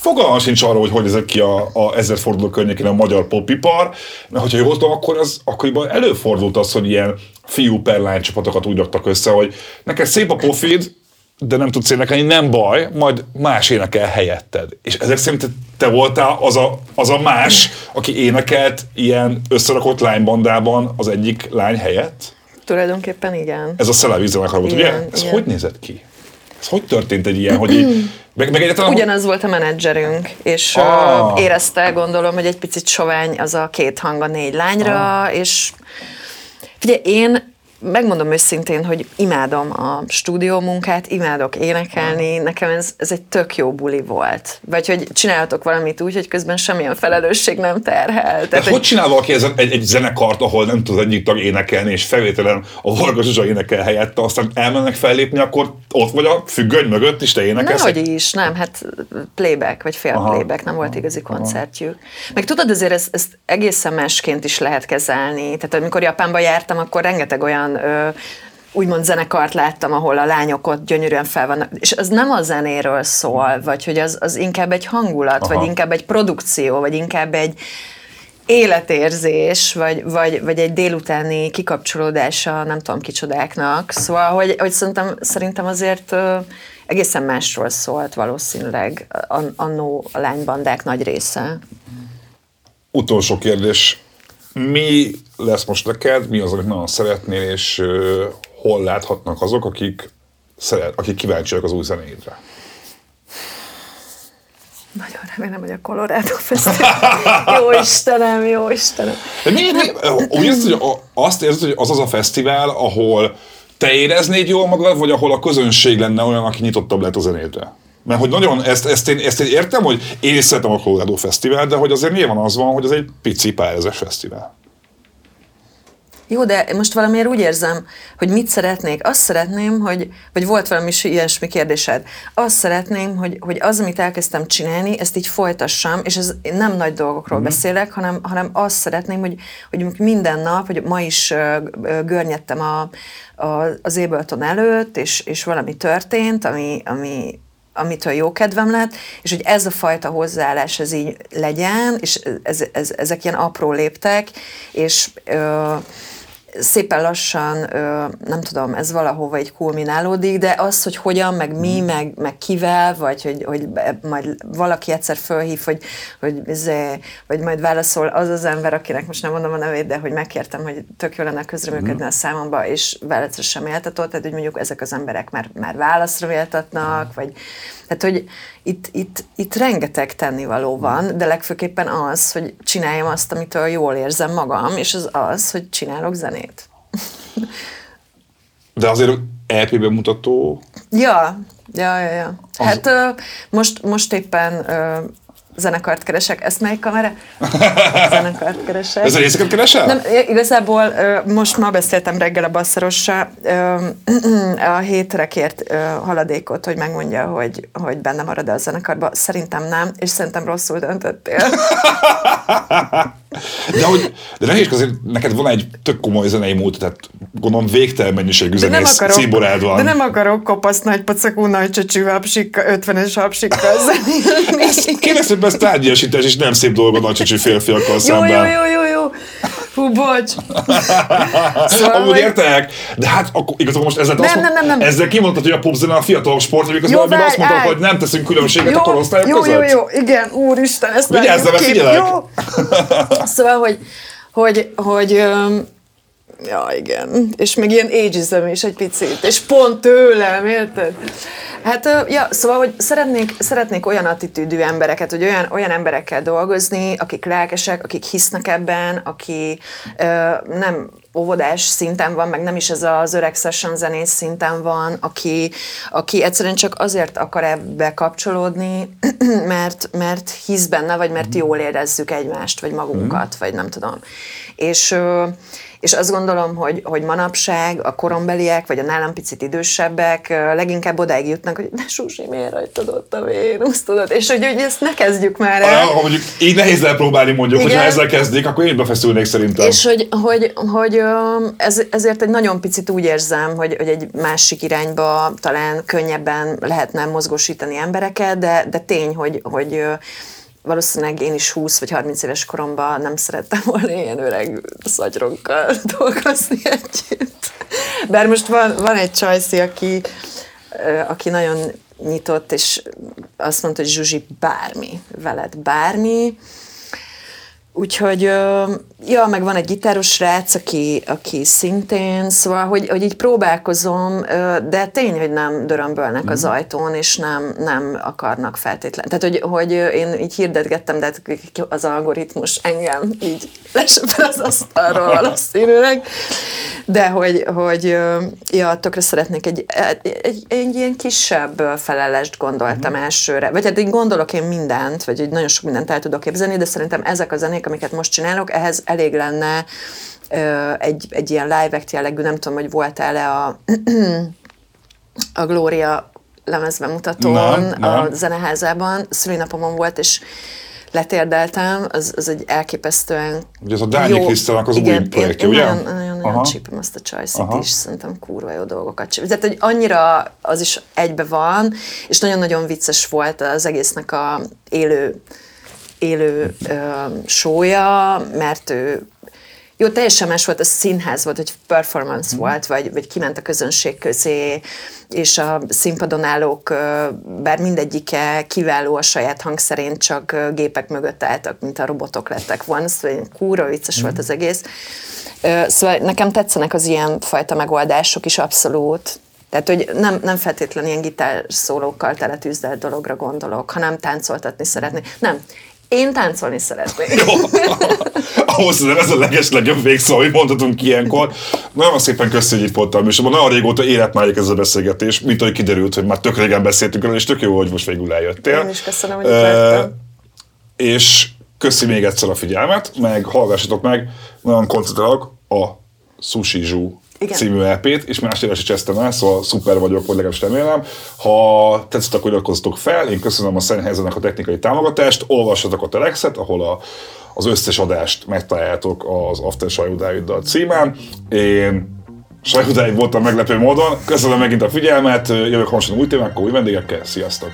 fogalma sincs arról, hogy hogy ezek ki a, a ezerforduló környékén a magyar popipar, mert hogyha jól tudom, akkor az akkoriban előfordult az, hogy ilyen fiú per lány csapatokat úgy raktak össze, hogy neked szép a pofid, de nem tudsz énekelni, nem baj, majd más énekel helyetted. És ezek szerint te voltál az a, az a más, aki énekelt ilyen összerakott lánybandában az egyik lány helyett? Tulajdonképpen igen. Ez a zenekar volt, ugye? Ez igen. hogy nézett ki? Ez hogy történt egy ilyen, hogy így, meg, meg egyáltalán, Ugyanaz volt a menedzserünk, és ah. érezte, gondolom, hogy egy picit sovány az a két hang a négy lányra, ah. és figyelj, én megmondom őszintén, hogy imádom a stúdió munkát, imádok énekelni, nekem ez, ez egy tök jó buli volt. Vagy hogy csinálhatok valamit úgy, hogy közben semmilyen felelősség nem terhel. De Tehát, hogy, hogy csinál valaki ez egy, egy zenekart, ahol nem tud egyik tag énekelni, és felvételen a Varga Zsuzsa énekel helyette, aztán elmennek fellépni, akkor ott vagy a függöny mögött, és te énekelsz? Nehogy is, nem, hát playback, vagy fél Aha. playback, nem volt igazi koncertjük. Meg tudod, azért ezt, ezt egészen másként is lehet kezelni. Tehát amikor Japánba jártam, akkor rengeteg olyan ö, úgymond zenekart láttam, ahol a lányok ott gyönyörűen fel vannak, és az nem a zenéről szól, vagy hogy az, az inkább egy hangulat, Aha. vagy inkább egy produkció, vagy inkább egy életérzés, vagy, vagy, vagy egy délutáni kikapcsolódása nem tudom kicsodáknak. Szóval, hogy, hogy szerintem, szerintem azért egészen másról szólt valószínűleg annó a lánybandák nagy része. Utolsó kérdés mi lesz most neked, mi az, amit nagyon szeretnél, és uh, hol láthatnak azok, akik, szeret, akik kíváncsiak az új zenédre? Nagyon remélem, hogy a Colorado Fesztivál. jó Istenem, jó Istenem. De mi, mi, úgy érzed, hogy azt érzed, hogy az az a fesztivál, ahol te éreznéd jól magad, vagy ahol a közönség lenne olyan, aki nyitottabb lehet a zenédre? Mert hogy nagyon, ezt, ezt, én, ezt én értem, hogy én is szeretem a Colorado Fesztivál, de hogy azért nyilván az van, hogy ez egy pici pályázás fesztivál. Jó, de most valamiért úgy érzem, hogy mit szeretnék. Azt szeretném, hogy, vagy volt valami ilyesmi kérdésed, azt szeretném, hogy, hogy az, amit elkezdtem csinálni, ezt így folytassam, és ez nem nagy dolgokról mm. beszélek, hanem, hanem azt szeretném, hogy, hogy minden nap, hogy ma is görnyedtem a, a, az Ableton előtt, és, és valami történt, ami, ami, amitől jó kedvem lett, és hogy ez a fajta hozzáállás ez így legyen, és ez, ez, ezek ilyen apró léptek, és ö, szépen lassan, nem tudom, ez valahova egy kulminálódik, de az, hogy hogyan, meg mi, mm. meg, meg kivel, vagy hogy, hogy majd valaki egyszer fölhív, hogy, hogy izé, vagy majd válaszol az az ember, akinek most nem mondom a nevét, de hogy megkértem, hogy tök jó lenne közreműködni mm. a számomba, és válaszra sem méltatott, tehát hogy mondjuk ezek az emberek már, már válaszra méltatnak, mm. vagy tehát, hogy itt, itt, itt rengeteg tennivaló van, de legfőképpen az, hogy csináljam azt, amitől jól érzem magam, és az az, hogy csinálok zenét. De azért EP bemutató? Ja, ja, ja, ja. Hát ö, most, most éppen ö, zenekart keresek. Ezt melyik kamera? zenekart keresek. Ez a részeket keresel? Nem, igazából most ma beszéltem reggel a basszarossal a hétre kért haladékot, hogy megmondja, hogy, hogy benne marad a zenekarba. Szerintem nem, és szerintem rosszul döntöttél. De, hogy, de nehéz, azért neked van egy tök komoly zenei múlt, tehát gondolom végtelen mennyiségű zenész cíborád van. de nem akarok kopasz nagy pacakú nagy csöcsű hapsika, 50-es hapsikkal zenélni. Kérdeztem, ez tárgyasítás, és nem szép dolga nagy csöcsű férfiakkal Jó, szemben. jó, jó, jó, jó. Hú, bocs. Szóval, Amúgy hogy- értek, de hát akkor igazából most ezzel, Nem, azt, nem, nem, nem. ezzel kimondtad, hogy a popzene a fiatalok sport, miközben Jó, amíg azt várj, mondtad, hogy nem teszünk különbséget jó, a korosztályok jó, között. jó, jó, igen, úristen, ezt Vigyázz, ki. figyelek. Jó. Szóval, hogy, hogy, hogy öm, Ja, igen. És még ilyen ageism is egy picit. És pont tőlem, érted? Hát, ja, szóval, hogy szeretnék, szeretnék olyan attitűdű embereket, hogy olyan, olyan emberekkel dolgozni, akik lelkesek, akik hisznek ebben, aki ö, nem óvodás szinten van, meg nem is ez az öreg session zenész szinten van, aki, aki egyszerűen csak azért akar ebbe kapcsolódni, mert, mert hisz benne, vagy mert jól érezzük egymást, vagy magunkat, vagy nem tudom. És, és azt gondolom, hogy, hogy manapság a korombeliek, vagy a nálam picit idősebbek leginkább odáig jutnak, hogy de Susi, miért hagytad ott a Vénusz, tudod? És hogy, hogy ezt ne kezdjük már el. Ha mondjuk így nehéz lepróbálni mondjuk, Igen. hogyha ezzel kezdik, akkor én befeszülnék szerintem. És hogy, hogy, hogy ez, ezért egy nagyon picit úgy érzem, hogy, hogy egy másik irányba talán könnyebben lehetne mozgósítani embereket, de, de tény, hogy, hogy valószínűleg én is 20 vagy 30 éves koromban nem szerettem volna ilyen öreg szatyronkkal dolgozni együtt. Bár most van, van egy csajszi, aki, aki nagyon nyitott, és azt mondta, hogy Zsuzsi, bármi, veled bármi, Úgyhogy, ja, meg van egy gitáros srác, aki, aki szintén, szóval, hogy, hogy így próbálkozom, de tény, hogy nem dörömbölnek az ajtón, és nem, nem akarnak feltétlenül. Tehát, hogy, hogy én így hirdetgettem, de hát az algoritmus engem így lesöpör az asztalról valószínűleg. De hogy, hogy ja, tökre szeretnék egy, egy, egy, egy ilyen kisebb ö, felelést gondoltam elsőre. Vagy hát így gondolok én mindent, vagy hogy nagyon sok mindent el tudok képzelni, de szerintem ezek a zenék, amiket most csinálok, ehhez elég lenne egy, egy ilyen live act jellegű, nem tudom, hogy voltál-e a, a Gloria lemezbemutatón Nem, nem. a zeneházában. Szülinapomon volt, és letérdeltem, az, az egy elképesztően Ugye ez a Dányi Krisztának az új igen, projektje, én, ugye? nagyon, nagyon, nagyon csípem azt a csajszit is, szerintem kurva jó dolgokat csinál. Tehát, hogy annyira az is egybe van, és nagyon-nagyon vicces volt az egésznek a élő, élő ö, sója, mert ő jó, teljesen más volt, a színház volt, hogy performance volt, vagy, vagy kiment a közönség közé, és a színpadon állók, bár mindegyike kiváló a saját hangszerén, csak gépek mögött álltak, mint a robotok lettek volna, szóval kúra vicces volt az egész. Szóval nekem tetszenek az ilyen fajta megoldások is abszolút. Tehát, hogy nem, nem feltétlenül ilyen gitárszólókkal teletűzdelt dologra gondolok, hanem táncoltatni szeretnék. Nem, én táncolni szeretnék. Ahhoz nem ez a leges legjobb végszó, amit mondhatunk ilyenkor. Nagyon szépen köszönjük, hogy itt voltál, és nagyon régóta élet már ez a beszélgetés, mint ahogy kiderült, hogy már tök régen beszéltünk róla, és tök jó, hogy most végül eljöttél. Én is köszönöm, hogy itt lehettem. És köszi még egyszer a figyelmet, meg hallgassatok meg, nagyon koncentrálok a Sushi Zsú Igen. című EP-t, és más éves is csesztem el, szóval szuper vagyok, vagy legalábbis remélem. Ha tetszett, akkor iratkozzatok fel, én köszönöm a Sennheisernek a technikai támogatást, olvassatok a Telexet, ahol a, az összes adást megtaláljátok az After Sajó Dáviddal címán. Én Sajó Dávid voltam meglepő módon, köszönöm megint a figyelmet, jövök hamarosan új témákkal, új vendégekkel, sziasztok!